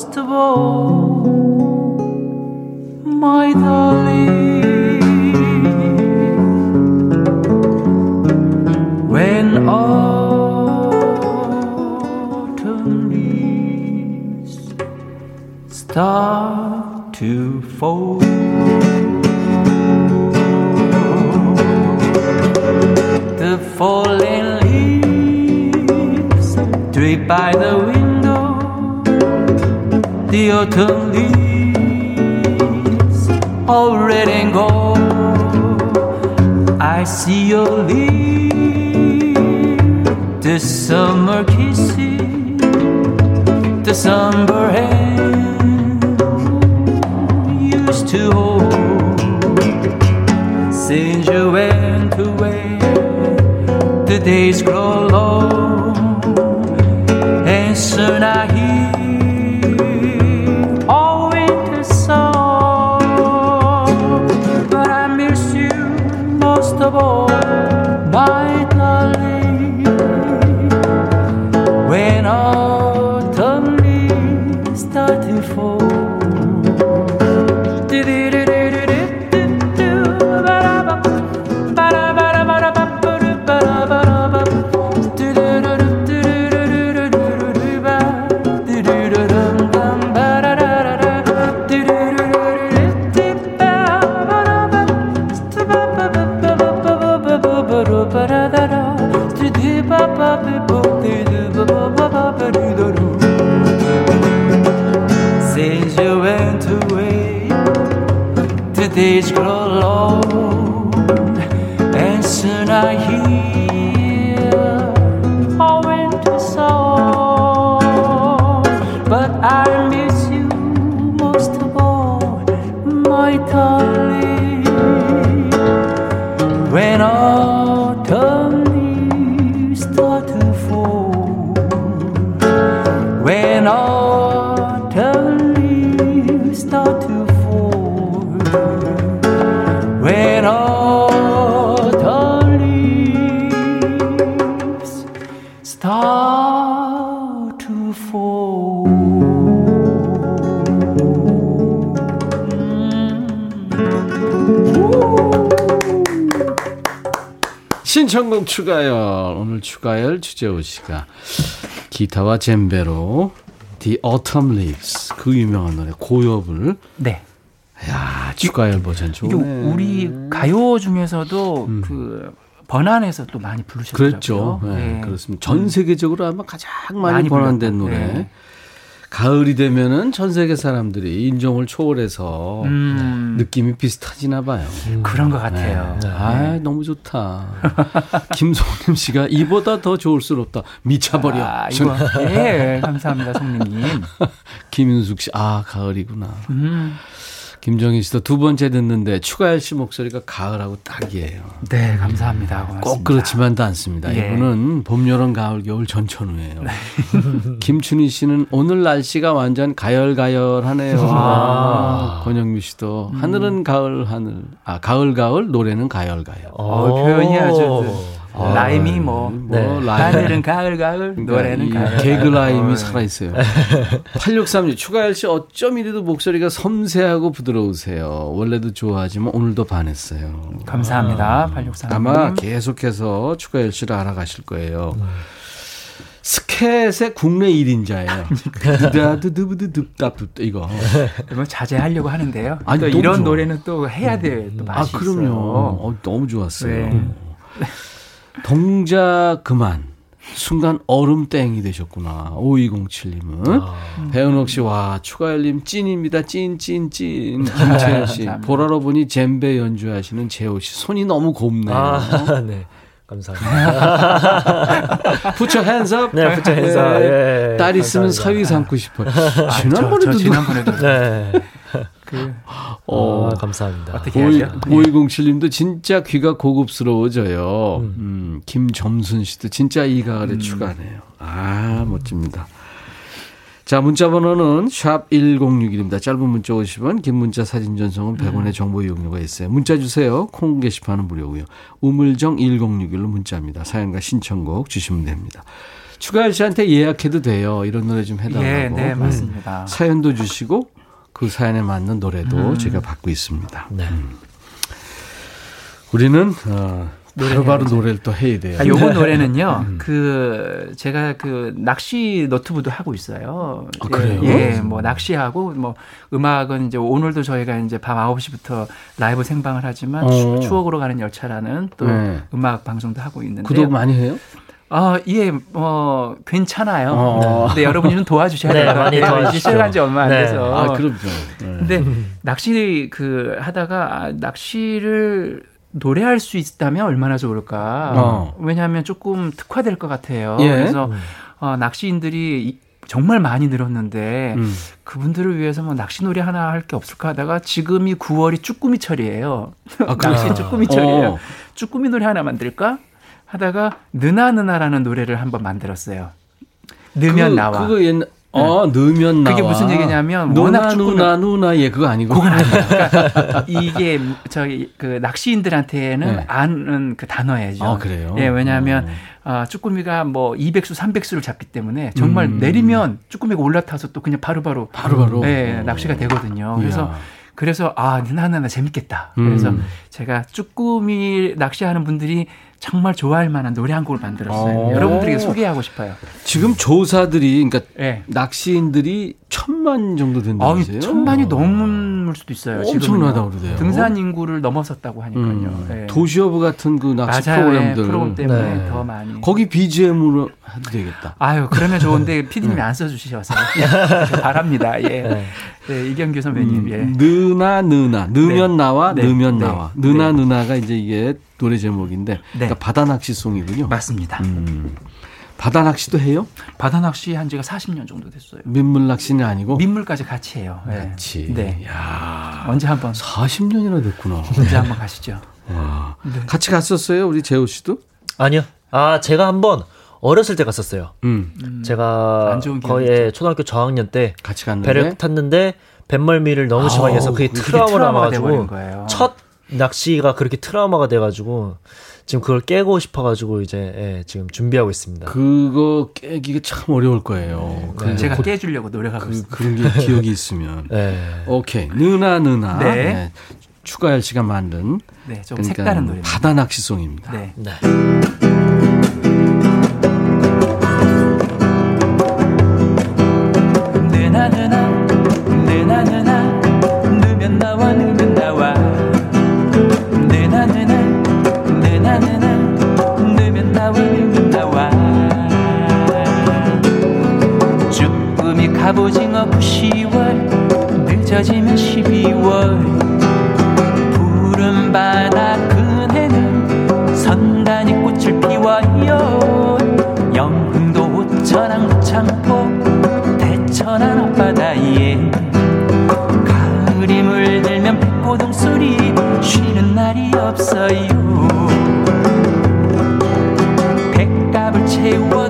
of all, my darling. When autumn leaves start to fall. The falling leaves draped by the window. The autumn leaves all red and gold. I see your leaves, the summer kisses, the summer hand used to hold. Since you went away, the days grow long, 추가열 주재호 씨가 기타와 젬베로 The Autumn Leaves 그 유명한 노래 고엽을 네. 야, 추가열 버전 이게 좋네. 우리 가요 중에서도 음. 그 번안에서 또 많이 부르셨더라고요. 그렇죠. 네, 네. 그렇습니다. 전 세계적으로 아마 가장 많이, 많이 번안된 노래. 네. 가을이 되면은 전 세계 사람들이 인종을 초월해서 음, 느낌이 비슷하지나 봐요. 그런 것 같아요. 네. 아, 너무 좋다. 김송림 씨가 이보다 더 좋을 수 없다. 미쳐버려. 아, 이거 예, 감사합니다, 성님님. 김윤숙 씨, 아, 가을이구나. 음, 김정희 씨도 두 번째 듣는데 추가열 씨 목소리가 가을하고 딱이에요. 네, 감사합니다. 고맙습니다. 꼭 그렇지만도 않습니다. 예. 이분은 봄, 여름, 가을, 겨울 전천후예요. 김춘희 씨는 오늘 날씨가 완전 가열가열하네요. 아, 권영미 씨도 하늘은 가을 하늘, 아 가을 가을 노래는 가열가열. 어, 표현이 아주 그 라임이 뭐, 뭐 네. 라임. 하늘은 가을 가을, 노래는 이 가을. 개그 라임이 어, 살아 있어요. 8636 추가열 씨 어쩜 이래도 목소리가 섬세하고 부드러우세요. 원래도 좋아하지만 오늘도 반했어요. 감사합니다, 863님. 아마 계속해서 추가열 씨를 알아가실 거예요. 스캣의 국내 1인자예요. 드다드드드드답 이거. 이거 자제하려고 하는데요. 아니, 또 이런 좋아. 노래는 또 해야 돼. 또아 맛이 그럼요. 있어요. 어, 너무 좋았어요. 네. 동작 그만. 순간 얼음땡이 되셨구나. 5207님은. 배은옥 씨, 와, 추가열님 찐입니다. 찐, 찐, 찐. 김채연 씨, 감사합니다. 보라로 보니 젬베 연주하시는 재호 씨. 손이 너무 곱네요. 아, 네. 감사합니다. 부처 핸섭. 네, 부처 핸섭. 예, 딸 있으면 감사합니다. 사위 삼고 싶어요. 아, 지난번에도 저, 저 지난번에도 네. 그 어, 아, 감사합니다. 어떻게 하죠? 5207님도 진짜 귀가 고급스러워져요. 음, 김점순 씨도 진짜 이 가을에 추가네요. 아, 멋집니다. 자, 문자 번호는 샵 1061입니다. 짧은 문자 50원, 긴 문자 사진 전송은 100원의 정보 이용료가 있어요. 문자 주세요. 콩 게시판은 무료고요. 우물정 1061로 문자입니다. 사연과 신청곡 주시면 됩니다. 추가할 씨한테 예약해도 돼요. 이런 노래 좀 해달라고. 예, 네, 맞습니다. 사연도 주시고 그 사연에 맞는 노래도 음. 제가 받고 있습니다. 네. 우리는 어, 바로바로 해야죠. 노래를 또 해야 돼요. 아, 요번 노래는요, 음. 그, 제가 그, 낚시 노트북도 하고 있어요. 아, 그래요? 예, 뭐, 낚시하고, 뭐, 음악은 이제 오늘도 저희가 이제 밤 9시부터 라이브 생방을 하지만, 어. 추, 추억으로 가는 열차라는 또 네. 음악 방송도 하고 있는데. 구독 많이 해요? 아, 예, 뭐, 괜찮아요. 어. 근데 여러분이 좀 도와주셔야 네, 돼요. 많이 예, 도와주시죠. 시작한 지 얼마 안 네. 돼서. 아, 그럼요. 네. 근데 낚시 그 하다가 아, 낚시를 노래할 수 있다면 얼마나 좋을까. 어. 왜냐하면 조금 특화될 것 같아요. 예. 그래서 어, 낚시인들이 이- 정말 많이 늘었는데 음. 그분들을 위해서 뭐 낚시 놀이 하나 할 게 없을까 하다가 지금이 9월이 쭈꾸미철이에요. 아? 낚시 쭈꾸미철이에요. 어. 쭈꾸미 노래 하나 만들까 하다가 느나 느나라는 노래를 한번 만들었어요. 넣으면 그, 나와. 네. 그거 옛날 어, 넣으면 나와. 그게 무슨 얘기냐면 누나 축구는- 누나 누나 예 그거 아니고. 그건 아니에요. 그러니까 이게 저기 그 낚시인들한테는 네. 아는 그 단어예요. 아, 그래요? 예, 왜냐하면 어. 아, 쭈꾸미가 뭐 200수, 300수를 잡기 때문에 정말 음. 내리면 쭈꾸미가 올라타서 또 그냥 바로바로 바로바로? 예, 어. 낚시가 되거든요. 그래서 이야. 그래서 아, 나나나 재밌겠다. 그래서 음. 제가 쭈꾸미 낚시하는 분들이 정말 좋아할 만한 노래 한 곡을 만들었어요. 어. 여러분들에게 소개하고 싶어요. 지금 조사들이 그러니까 예. 낚시인들이 천만 정도 아, 된다면서요? 천만이 넘을 수도 있어요. 엄청나다. 그러대요. 등산 인구를 넘어섰다고 하니까요. 음. 예. 도시어부 같은 그 낚시 맞아요. 프로그램들. 예, 프로그램 때문에 네. 더 많이. 거기 BGM으로 해도 되겠다. 아유, 그러면 좋은데 피디님이 안 써주셔서 바랍니다. 예. 네, 이경규 선배님. 예. 음, 느나 느나 넣으면 네. 나와 네. 넣으면 네. 나와 느나 네. 느나가 이제 이게 노래 제목인데 그러니까 바다 낚시송이군요. 맞습니다. 음. 바다 낚시도 해요? 바다 낚시 한 지가 40년 정도 됐어요. 민물 낚시는 아니고. 민물까지 같이 해요. 예. 같이. 네. 야, 언제 한번 40년이나 됐구나. 언제 한번 가시죠. 와. 네. 같이 갔었어요, 우리 재호 씨도? 아니요. 아, 제가 한번 어렸을 때 갔었어요. 음. 제가 안 좋은 거의. 초등학교 저학년 때 같이 갔는데. 배를 탔는데 뱃멀미를 너무 심하게 해서 그게 트라우마 남아가지고 거예요. 첫 낚시가 그렇게 트라우마가 돼가지고 지금 그걸 깨고 싶어가지고 이제 예, 지금 준비하고 있습니다. 그거 깨기가 참 어려울 거예요. 그, 제가 곧 깨주려고 노력하고 그, 있습니다. 그런 게 기억이 있으면. 예. 오케이. 느나 느나. 네. 추가열 씨가 만든 네, 좀 그러니까 색다른 노래. 바다 낚시송입니다. 네. 네. 갑오징어 9시월 늦어지면 12월. 푸른 바다 그네는 선단이 꽃을 피워요 영흥도 오천항 무창포 대천안 앞바다에. 가을이 물들면 백고동 소리 쉬는 날이 없어요. 백갑을 채워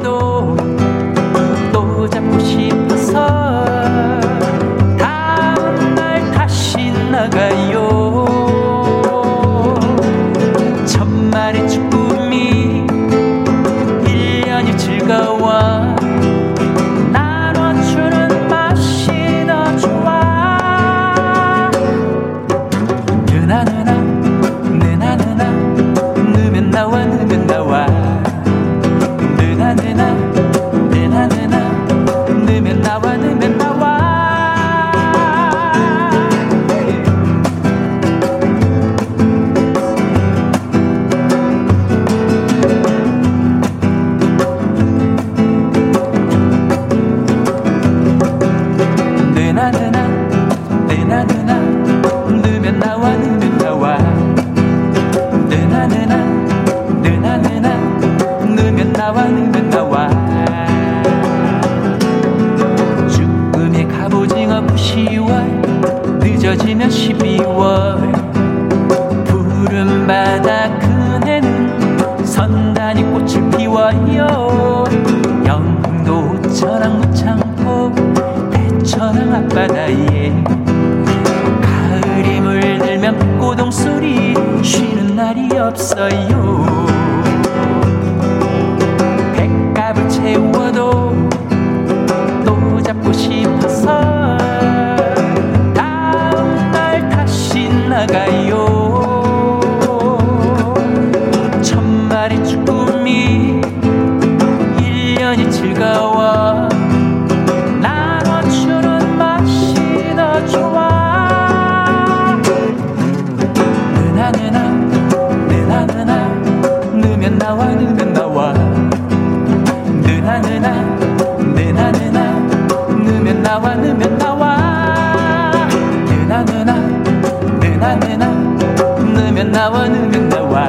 나와 느면 나와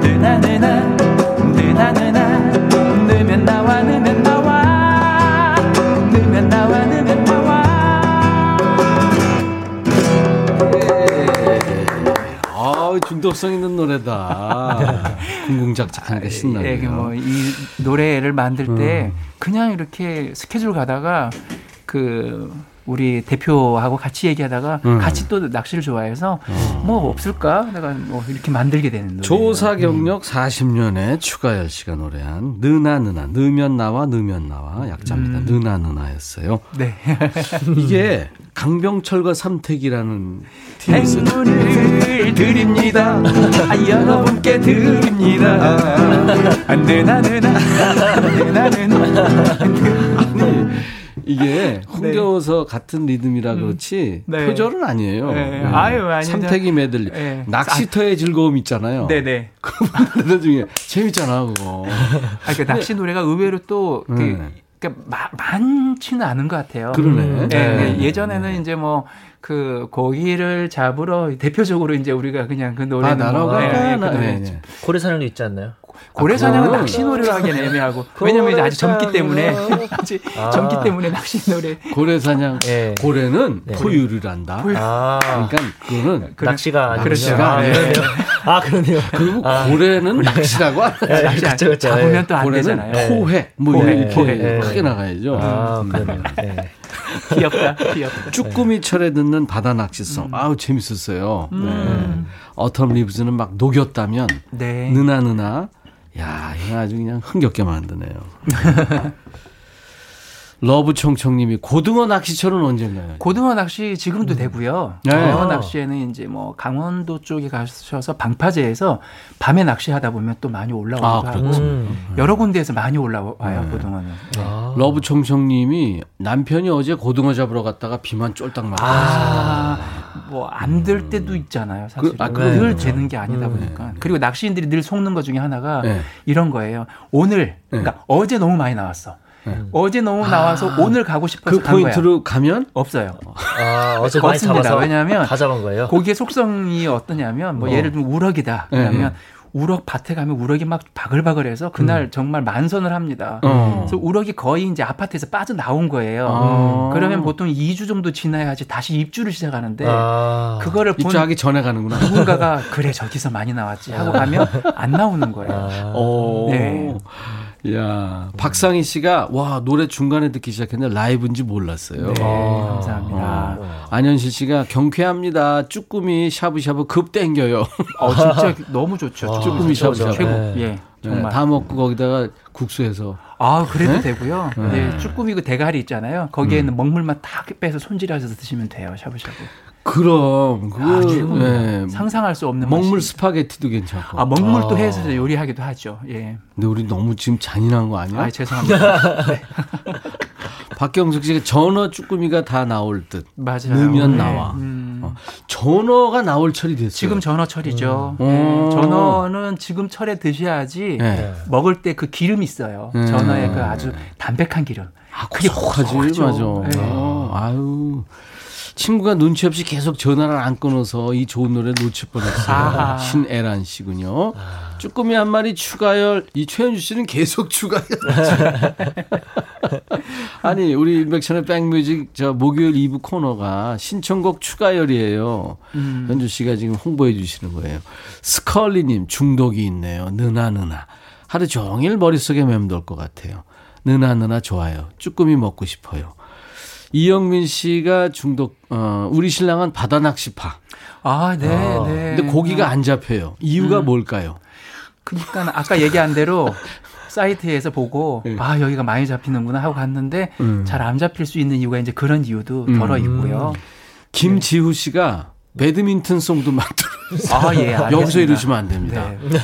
느나 느나 느나 느나 느면 나와 느면 나와 느면 나와 느면 나와 아, 중독성 있는 노래다. 궁궁작작하니까 신나네요. 예, 뭐이 노래를 만들 때 음. 그냥 이렇게 스케줄 가다가 그 우리 대표하고 같이 얘기하다가 음. 같이 또 낚시를 좋아해서 뭐 없을까? 내가 뭐 이렇게 만들게 되는 노래. 조사 경력 40년에 추가열 씨가 노래한 느나 느나 느면 나와 느면 나와 약자입니다. 음. 느나 느나였어요. 네. 이게 강병철과 삼택이라는. 행운을 드립니다. 아, 여러분께 드립니다. 안 되나 되나 되나 되나 아니 이게 흥겨워서 같은 리듬이라 그렇지 네. 표절은 아니에요. 네. 아유, 아니죠. 삼택이 메들리. 네. 낚시터의 즐거움 있잖아요. 네네. 그 노래 중에 재밌잖아 그거. 아, 그 낚시 노래가 의외로 또 그, 네. 그러니까 마- 많지는 않은 것 같아요. 그러네. 예, 네. 예, 예전에는 이제 뭐그 고기를 잡으러 대표적으로 이제 우리가 그냥 그 노래 아 나라가 예, 예, 그 네, 노래 네. 고래사냥도 있지 않나요? 고래 사냥은 그건- 낚시 노래로 하기엔 애매하고 왜냐면 이제 아직 젊기 때문에 아직 아. 젊기 때문에 낚시 노래 고래 사냥 예. 고래는 네. 포유를 한다. 아, 그러니까 그거는 낚시가 아니군요. 낚시가 아. 그러네요. 아, 그러네요. 그리고 아. 고래는 낚시라고 안 예, 낚시 그쵸, 그쵸. 잡으면 예. 또안 고래는 되잖아요. 포회 뭐 포회, 이렇게 포회. 크게 나가야죠. 아, 음. 그러네요. 예. 귀엽다, 귀엽다. 쭈꾸미 철에 듣는 바다 낚시성. 아우 재밌었어요. 네. 어텀 리브스는 막 녹였다면 네. 느나 느나. 야, 이거 아주 그냥 흥겹게 만드네요. 러브총총님이 고등어 낚시철은 언젠가요? 고등어 낚시 지금도 되고요. 네. 고등어 아. 낚시에는 이제 뭐 강원도 쪽에 가셔서 방파제에서 밤에 낚시하다 보면 또 많이 올라오기도 아, 하고 그렇죠. 음. 여러 군데에서 많이 올라와요 네. 고등어는. 아. 러브총총님이 남편이 어제 고등어 잡으러 갔다가 비만 쫄딱 맞았어요. 아, 뭐 안 될 때도 있잖아요. 사실 그- 아, 늘 그렇죠. 되는 게 아니다 보니까. 그리고 낚시인들이 늘 속는 것 중에 하나가 네. 이런 거예요. 오늘, 그러니까 어제 너무 많이 나왔어. 어제 너무 나와서 아, 오늘 가고 싶어서 그간 거야. 포인트로 가면 없어요. 아, 어제 많이. 잡아서 왜냐하면 다 잡은 거예요. 고기의 속성이 어떠냐면 뭐 어. 예를 들면 우럭이다. 네, 그러면 우럭 밭에 가면 우럭이 막 바글바글해서 그날 음. 정말 만선을 합니다. 어. 그래서 우럭이 거의 이제 아파트에서 빠져 나온 거예요. 아. 그러면 보통 2주 정도 지나야지 다시 입주를 시작하는데 아, 그거를 본 입주하기 전에 가는구나. 누군가가 그래 저기서 많이 나왔지 하고 가면 안 나오는 거예요. 아, 오. 네. 야, 박상희 씨가 와, 노래 중간에 듣기 시작했는데 라이브인지 몰랐어요. 네, 아. 감사합니다. 안현실 씨가 경쾌합니다. 쭈꾸미 샤브샤브 급 땡겨요. 어, 진짜 너무 좋죠. 와, 쭈꾸미 샤브샤브. 최고. 네. 예, 네, 정말. 다 먹고 거기다가 국수해서. 아, 그래도 네? 되고요. 네. 네, 쭈꾸미 그 대가리 있잖아요. 거기에는 먹물만 다 빼서 손질하셔서 드시면 돼요. 샤브샤브. 그럼 아주 네. 상상할 수 없는 먹물 맛이. 스파게티도 괜찮고. 아, 먹물도 아. 해서 요리하기도 하죠. 예. 근데 우리 너무 지금 잔인한 거 아니야? 아, 죄송합니다. 네, 박경숙 씨가 전어 쭈꾸미가 다 나올 듯. 맞아요. 넣으면 네. 나와. 음. 어. 전어가 나올 철이 됐어요. 지금 전어 철이죠. 음. 네, 오. 전어는 지금 철에 드셔야지 네. 먹을 때 그 기름이 있어요. 음. 전어의 그 아주 담백한 기름. 아, 그게 고소하죠. 맞아. 네. 어, 아유. 친구가 눈치 없이 계속 전화를 안 끊어서 이 좋은 노래 놓칠 뻔했어요. 아하. 신애란 씨군요. 쭈꾸미 한 마리 추가열. 이 최현주 씨는 계속 추가열. 아니 우리 인백션의 백뮤직 저 목요일 2부 코너가 신청곡 추가열이에요. 음. 현주 씨가 지금 홍보해 주시는 거예요. 스컬리님 중독이 있네요. 느나 느나. 하루 종일 머릿속에 맴돌 것 같아요. 느나 느나 좋아요. 쭈꾸미 먹고 싶어요. 이영민 씨가 중독, 어, 우리 신랑은 바다 낚시파. 아, 네, 아. 네. 근데 고기가 안 잡혀요. 이유가 음. 뭘까요? 그러니까 아까 얘기한 대로 사이트에서 보고 네. 아 여기가 많이 잡히는구나 하고 갔는데 음. 잘안 잡힐 수 있는 이유가 이제 그런 이유도 음. 덜어 있고요. 김지후 씨가 배드민턴 송도 막 들어요. 아 예, 알겠습니다. 여기서 이러시면 안 됩니다. 네.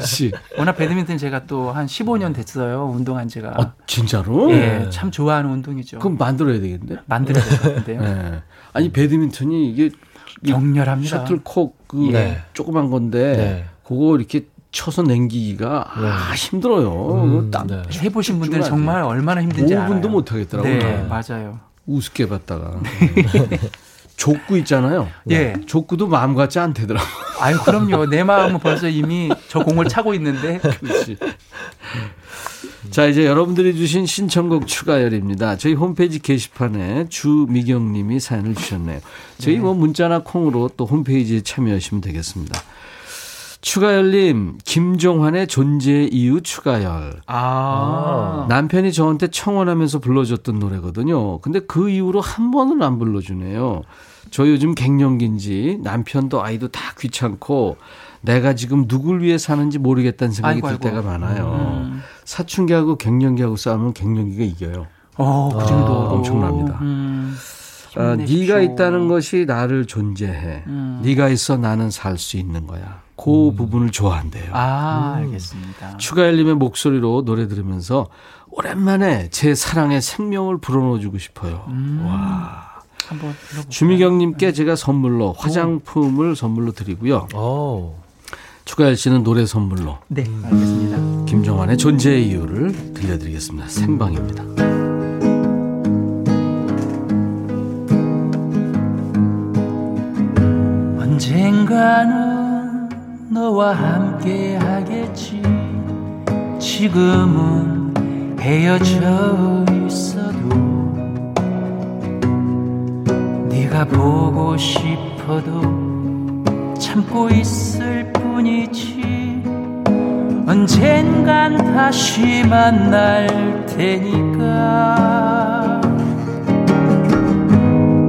씨. 워낙 배드민턴 제가 또 한 15년 됐어요. 운동한 제가. 어, 진짜로? 예, 참 좋아하는 운동이죠. 그럼 만들어야 되겠는데? 만들어야 될 것 같은데요. 네. 아니, 배드민턴이 이게 격렬합니다. 셔틀콕 그 네. 조그만 건데, 네. 그거 이렇게 쳐서 냉기기가 아, 힘들어요. 음, 땀 네. 해보신 분들은 정말 얼마나 힘든지 5분도 알아요. 못 하겠더라고요. 네, 맞아요. 우습게 봤다가. 족구 있잖아요. 예. 족구도 마음 같지 않대더라고. 아유, 그럼요. 내 마음은 벌써 이미 저 공을 차고 있는데. 그렇지. 자, 이제 여러분들이 주신 신청곡 추가열입니다. 저희 홈페이지 게시판에 주미경 님이 사연을 주셨네요. 저희 뭐 문자나 콩으로 또 홈페이지에 참여하시면 되겠습니다. 추가열님, 김종환의 존재 이유 추가열. 아. 남편이 저한테 청혼하면서 불러줬던 노래거든요. 근데 그 이후로 한 번은 안 불러주네요. 저 요즘 갱년기인지 남편도 아이도 다 귀찮고 내가 지금 누굴 위해 사는지 모르겠다는 생각이 아이고, 들 아이고. 때가 많아요. 음. 사춘기하고 갱년기하고 싸우면 갱년기가 이겨요. 어, 그 정도. 엄청납니다. 음, 아. 네가 있다는 것이 나를 존재해. 음. 네가 있어 나는 살 수 있는 거야. 그 부분을 좋아한대요. 아, 알겠습니다. 추가열님의 목소리로 노래 들으면서 오랜만에 제 사랑의 생명을 불어넣어주고 싶어요. 음. 와. 한번 들어볼까요? 주미경님께 제가 선물로 화장품을 선물로 드리고요. 오. 추가열 씨는 노래 선물로 네, 알겠습니다. 김정환의 존재의 이유를 들려드리겠습니다. 생방입니다. 언젠가는 너와 함께 하겠지. 지금은 헤어져 있어도 네가 보고 싶어도 참고 있을 뿐이지. 언젠간 다시 만날 테니까.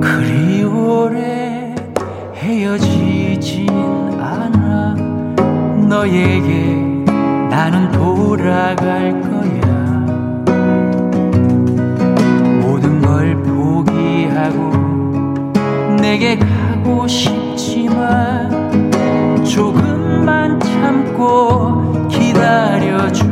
그리 오래 헤어지진 않아 너에게 나는 돌아갈 거야 내게 가고 싶지만 조금만 참고 기다려줘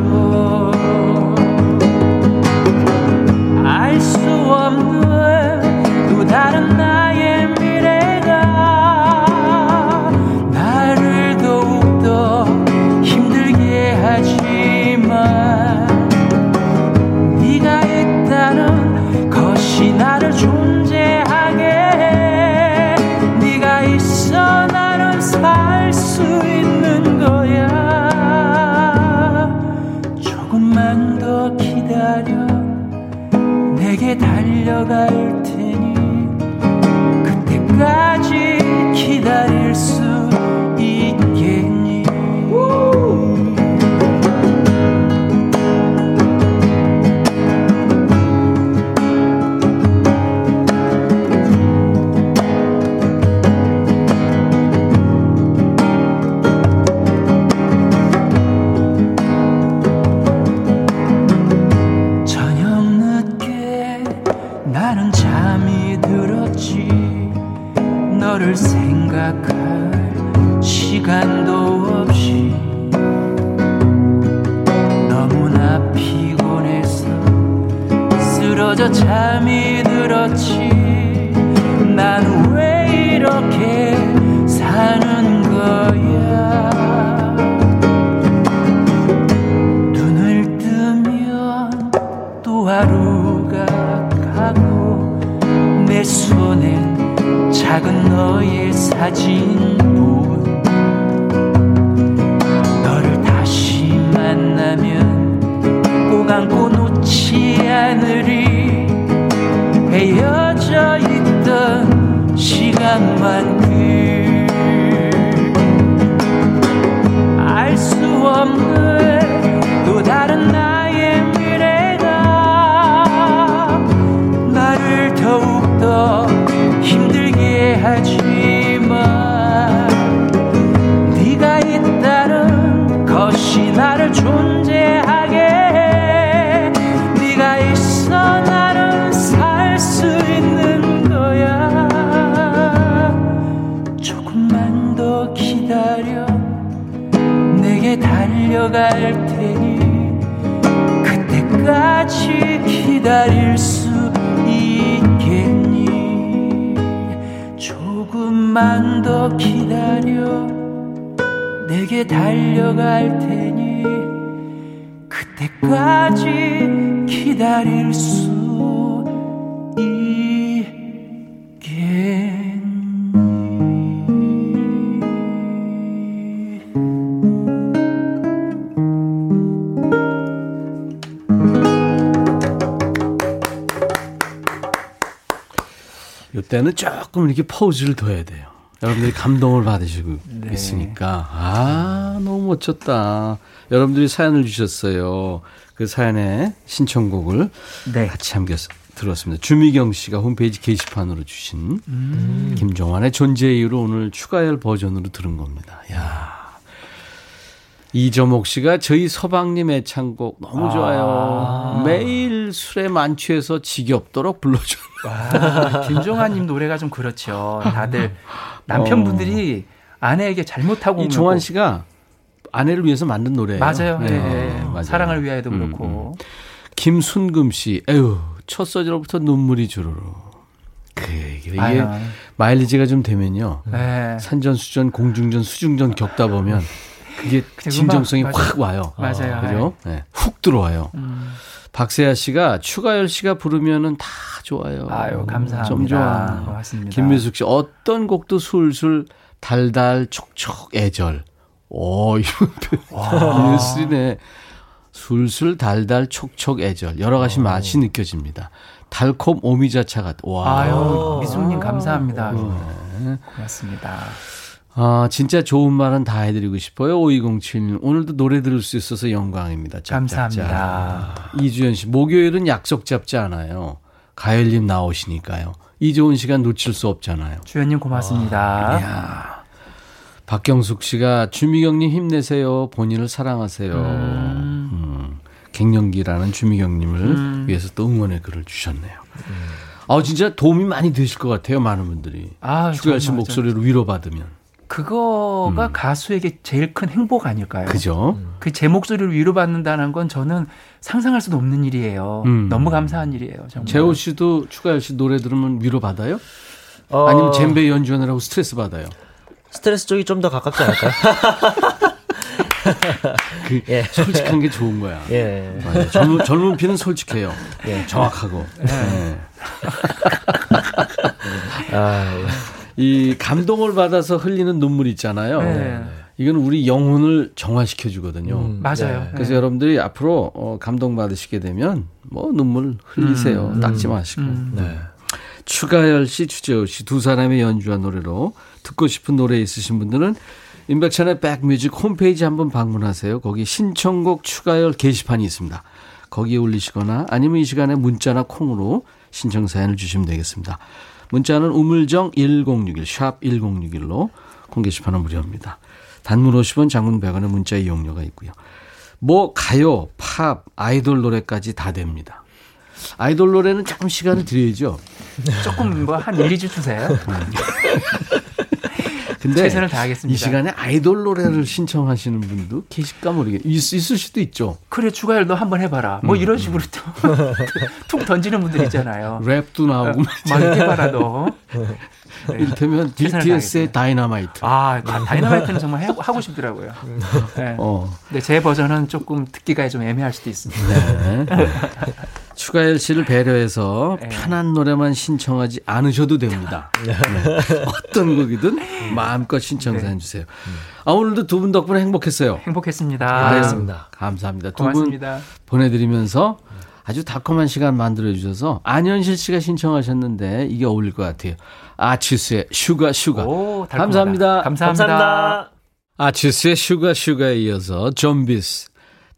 기다릴 수 있겠니? 조금만 더 기다려 내게 달려갈 테니 그때까지 기다릴 수 때는 조금 이렇게 포즈를 둬야 돼요. 여러분들이 감동을 받으시고 네. 있으니까 아 너무 멋졌다. 여러분들이 사연을 주셨어요. 그 사연에 신청곡을 네. 같이 함께 들었습니다. 주미경 씨가 홈페이지 게시판으로 주신 음. 김종환의 존재 이유로 오늘 추가열 버전으로 들은 겁니다. 야. 이점옥 씨가 저희 서방님 애창곡 너무 좋아요. 매일 술에 만취해서 지겹도록 불러줘. 아, 김종환님 노래가 좀 그렇죠. 다들 남편분들이 아내에게 잘못하고 이 종환 꼭- 씨가 아내를 위해서 만든 노래예요. 맞아요. 네, 네. 맞아요. 사랑을 위하여도 음, 그렇고. 김순금 씨, 에휴, 첫 소절부터 눈물이 주르르. 그, 이게 아유. 마일리지가 좀 되면요. 네. 산전 수전, 공중전, 수중전 겪다 보면 그게 진정성이 음악, 확 와요. 맞아요. 그죠? 네, 훅 들어와요. 음. 박세아 씨가 추가열 씨가 부르면은 다 좋아요. 아유, 감사합니다. 좀 좋아. 고맙습니다. 김미숙 씨 어떤 곡도 술술 달달 촉촉 애절. 오 이거 예술이네. 술술 달달 촉촉 애절 여러 가지 맛이 느껴집니다. 달콤 오미자차 같. 와. 아유, 미숙님 감사합니다. 네. 고맙습니다. 아, 진짜 좋은 말은 다 해드리고 싶어요. 5207님. 오늘도 노래 들을 수 있어서 영광입니다. 짝짝짝. 감사합니다. 이주연 씨. 목요일은 약속 잡지 않아요. 가열님 나오시니까요. 이 좋은 시간 놓칠 수 없잖아요. 주연님 고맙습니다. 이야. 박경숙 씨가 주미경님 힘내세요. 본인을 사랑하세요. 음. 갱년기라는 주미경님을 음. 위해서 또 응원의 글을 주셨네요. 아 진짜 도움이 많이 되실 것 같아요. 많은 분들이. 아, 추가열 씨 정말 목소리로 위로받으면. 그거가 가수에게 제일 큰 행복 아닐까요? 음. 그죠? 그 제 목소리를 위로받는다는 건 저는 상상할 수도 없는 일이에요. 음. 너무 감사한 일이에요. 정말. 재호 씨도 추가열 씨 노래 들으면 위로 받아요? 어, 아니면 젬베 연주하느라고 스트레스 받아요? 스트레스 쪽이 좀 더 가깝지 않을까요? 그 예. 솔직한 게 좋은 거야. 예. 맞아요. 젊은, 젊은 피는 솔직해요. 정확하고. 네. 아, 예. 이 감동을 받아서 흘리는 눈물 있잖아요. 네. 이건 우리 영혼을 정화시켜 주거든요. 음, 맞아요. 네. 그래서 네. 여러분들이 앞으로 어, 감동 받으시게 되면 뭐 눈물 흘리세요. 음, 닦지 마시고. 음. 네. 추가열 씨, 추재호 씨 두 사람의 연주한 노래로 듣고 싶은 노래 있으신 분들은 임백천의 백뮤직 홈페이지 한번 방문하세요. 거기 신청곡 추가열 게시판이 있습니다. 거기에 올리시거나 아니면 이 시간에 문자나 콩으로 신청 사연을 주시면 되겠습니다. 문자는 우물정 1061, 샵 1061로 콩 게시판은 무료입니다. 단문 50원, 장문 100원의 문자 이용료가 있고요. 뭐 가요, 팝, 아이돌 노래까지 다 됩니다. 아이돌 노래는 조금 시간을 드려야죠. 조금 뭐 한 1, 2주 주세요. 근데 최선을 다하겠습니다. 이 시간에 아이돌 노래를 신청하시는 분도 계실까 모르겠. 있, 있을 수도 있죠. 그래 추가열 너 한번 해봐라. 뭐 이런 식으로 또 툭 던지는 분들 있잖아요. 랩도 나오고 막 해봐라 너. 네. 이를테면 최선을 BTS의. 다이너마이트. 아 다- 다이너마이트는 정말 해- 하고 싶더라고요. 네. 어. 근데 제 버전은 조금 듣기가 좀 애매할 수도 있습니다. 네. 추가열 씨를 배려해서 네. 편한 노래만 신청하지 않으셔도 됩니다. 네. 어떤 곡이든 마음껏 신청 사연 주세요. 아, 오늘도 두 분 덕분에 행복했어요. 행복했습니다. 알겠습니다. 감사합니다. 두 분. 보내드리면서 아주 달콤한 시간 만들어 주셔서 안현실 씨가 신청하셨는데 이게 어울릴 것 같아요. 아치스의 Sugar Sugar. 오. 감사합니다. 감사합니다. 감사합니다. 아치스의 Sugar Sugar에 이어서 좀비스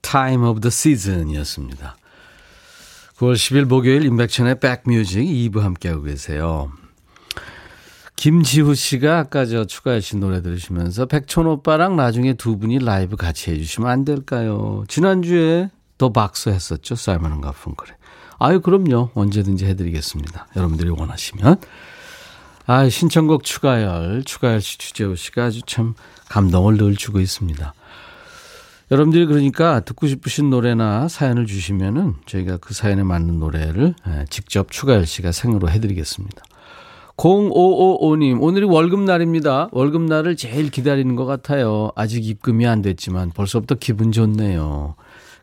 Time of the Season이었습니다. 9월 10일 목요일 임백천의 백뮤직 2부 함께하고 계세요. 김지후 씨가 아까 저 추가하신 노래 들으시면서 백천 오빠랑 나중에 두 분이 라이브 같이 해주시면 안 될까요? 지난주에 더 박스 했었죠. 사이먼 가fun클에. 아유 그럼요. 언제든지 해드리겠습니다. 여러분들이 원하시면. 아 신청곡 추가열, 추가열 씨, 주재호 씨가 아주 참 감동을 늘 주고 있습니다. 여러분들이 그러니까 듣고 싶으신 노래나 사연을 주시면은 저희가 그 사연에 맞는 노래를 예, 직접 추가열 씨가 생으로 해드리겠습니다. 0555님, 오늘이 월급날입니다. 월급날을 제일 기다리는 것 같아요. 아직 입금이 안 됐지만 벌써부터 기분 좋네요.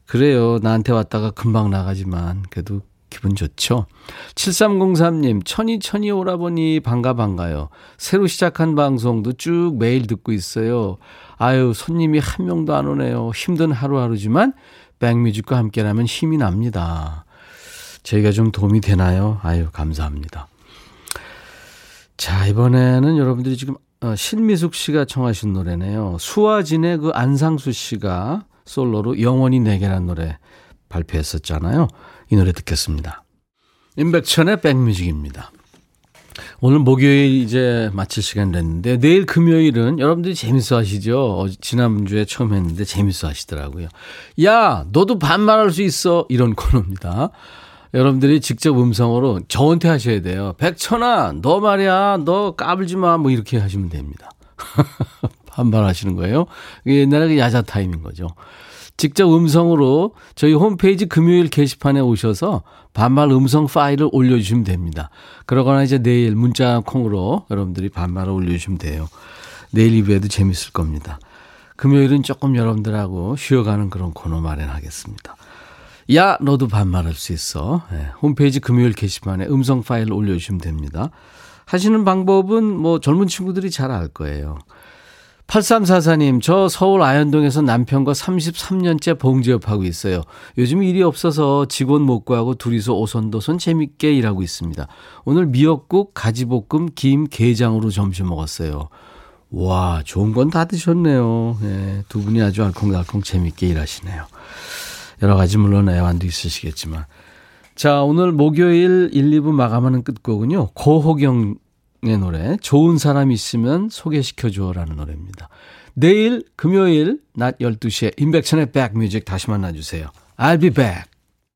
그래요. 나한테 왔다가 금방 나가지만 그래도 기분 좋죠. 7303님, 천이 천이 오라버니 반가 반가요. 새로 시작한 방송도 쭉 매일 듣고 있어요. 아유, 손님이 한 명도 안 오네요. 힘든 하루하루지만 백뮤직과 함께라면 힘이 납니다. 저희가 좀 도움이 되나요? 아유, 감사합니다. 자, 이번에는 여러분들이 지금 어, 신미숙 씨가 청하신 노래네요. 수아진의 그 안상수 씨가 솔로로 영원히 내게란 노래 발표했었잖아요. 이 노래 듣겠습니다. 임백천의 백뮤직입니다. 오늘 목요일 이제 마칠 시간 됐는데 내일 금요일은 여러분들이 재밌어 하시죠? 어, 지난주에 처음 했는데 재밌어 하시더라고요. 야, 너도 반말할 수 있어. 이런 코너입니다. 여러분들이 직접 음성으로 저한테 하셔야 돼요. 백천아, 너 말이야. 너 까불지 마. 뭐 이렇게 하시면 됩니다. 반말하시는 거예요. 옛날에 그 야자 타임인 거죠. 직접 음성으로 저희 홈페이지 금요일 게시판에 오셔서 반말 음성 파일을 올려주시면 됩니다. 그러거나 이제 내일 문자 콩으로 여러분들이 반말을 올려주시면 돼요. 내일 이후에도 재밌을 겁니다. 금요일은 조금 여러분들하고 쉬어가는 그런 코너 마련하겠습니다. 야, 너도 반말할 수 있어. 네, 홈페이지 금요일 게시판에 음성 파일을 올려주시면 됩니다. 하시는 방법은 뭐 젊은 친구들이 잘 알 거예요. 8344님, 저 서울 아현동에서 남편과 33년째 봉제업하고 있어요. 요즘 일이 없어서 직원 못 구하고 둘이서 오손도손 재밌게 일하고 있습니다. 오늘 미역국, 가지볶음, 김, 게장으로 점심 먹었어요. 와, 좋은 건 다 드셨네요. 네, 두 분이 아주 알콩달콩 재밌게 일하시네요. 여러 가지 물론 애환도 있으시겠지만. 자, 오늘 목요일 1, 2부 마감하는 끝곡은요. 고호경 의 노래 좋은 사람 있으면 소개시켜 줘라는 노래입니다. 내일 금요일 낮 12시에 인백천의 백뮤직 다시 만나 주세요. I'll be back.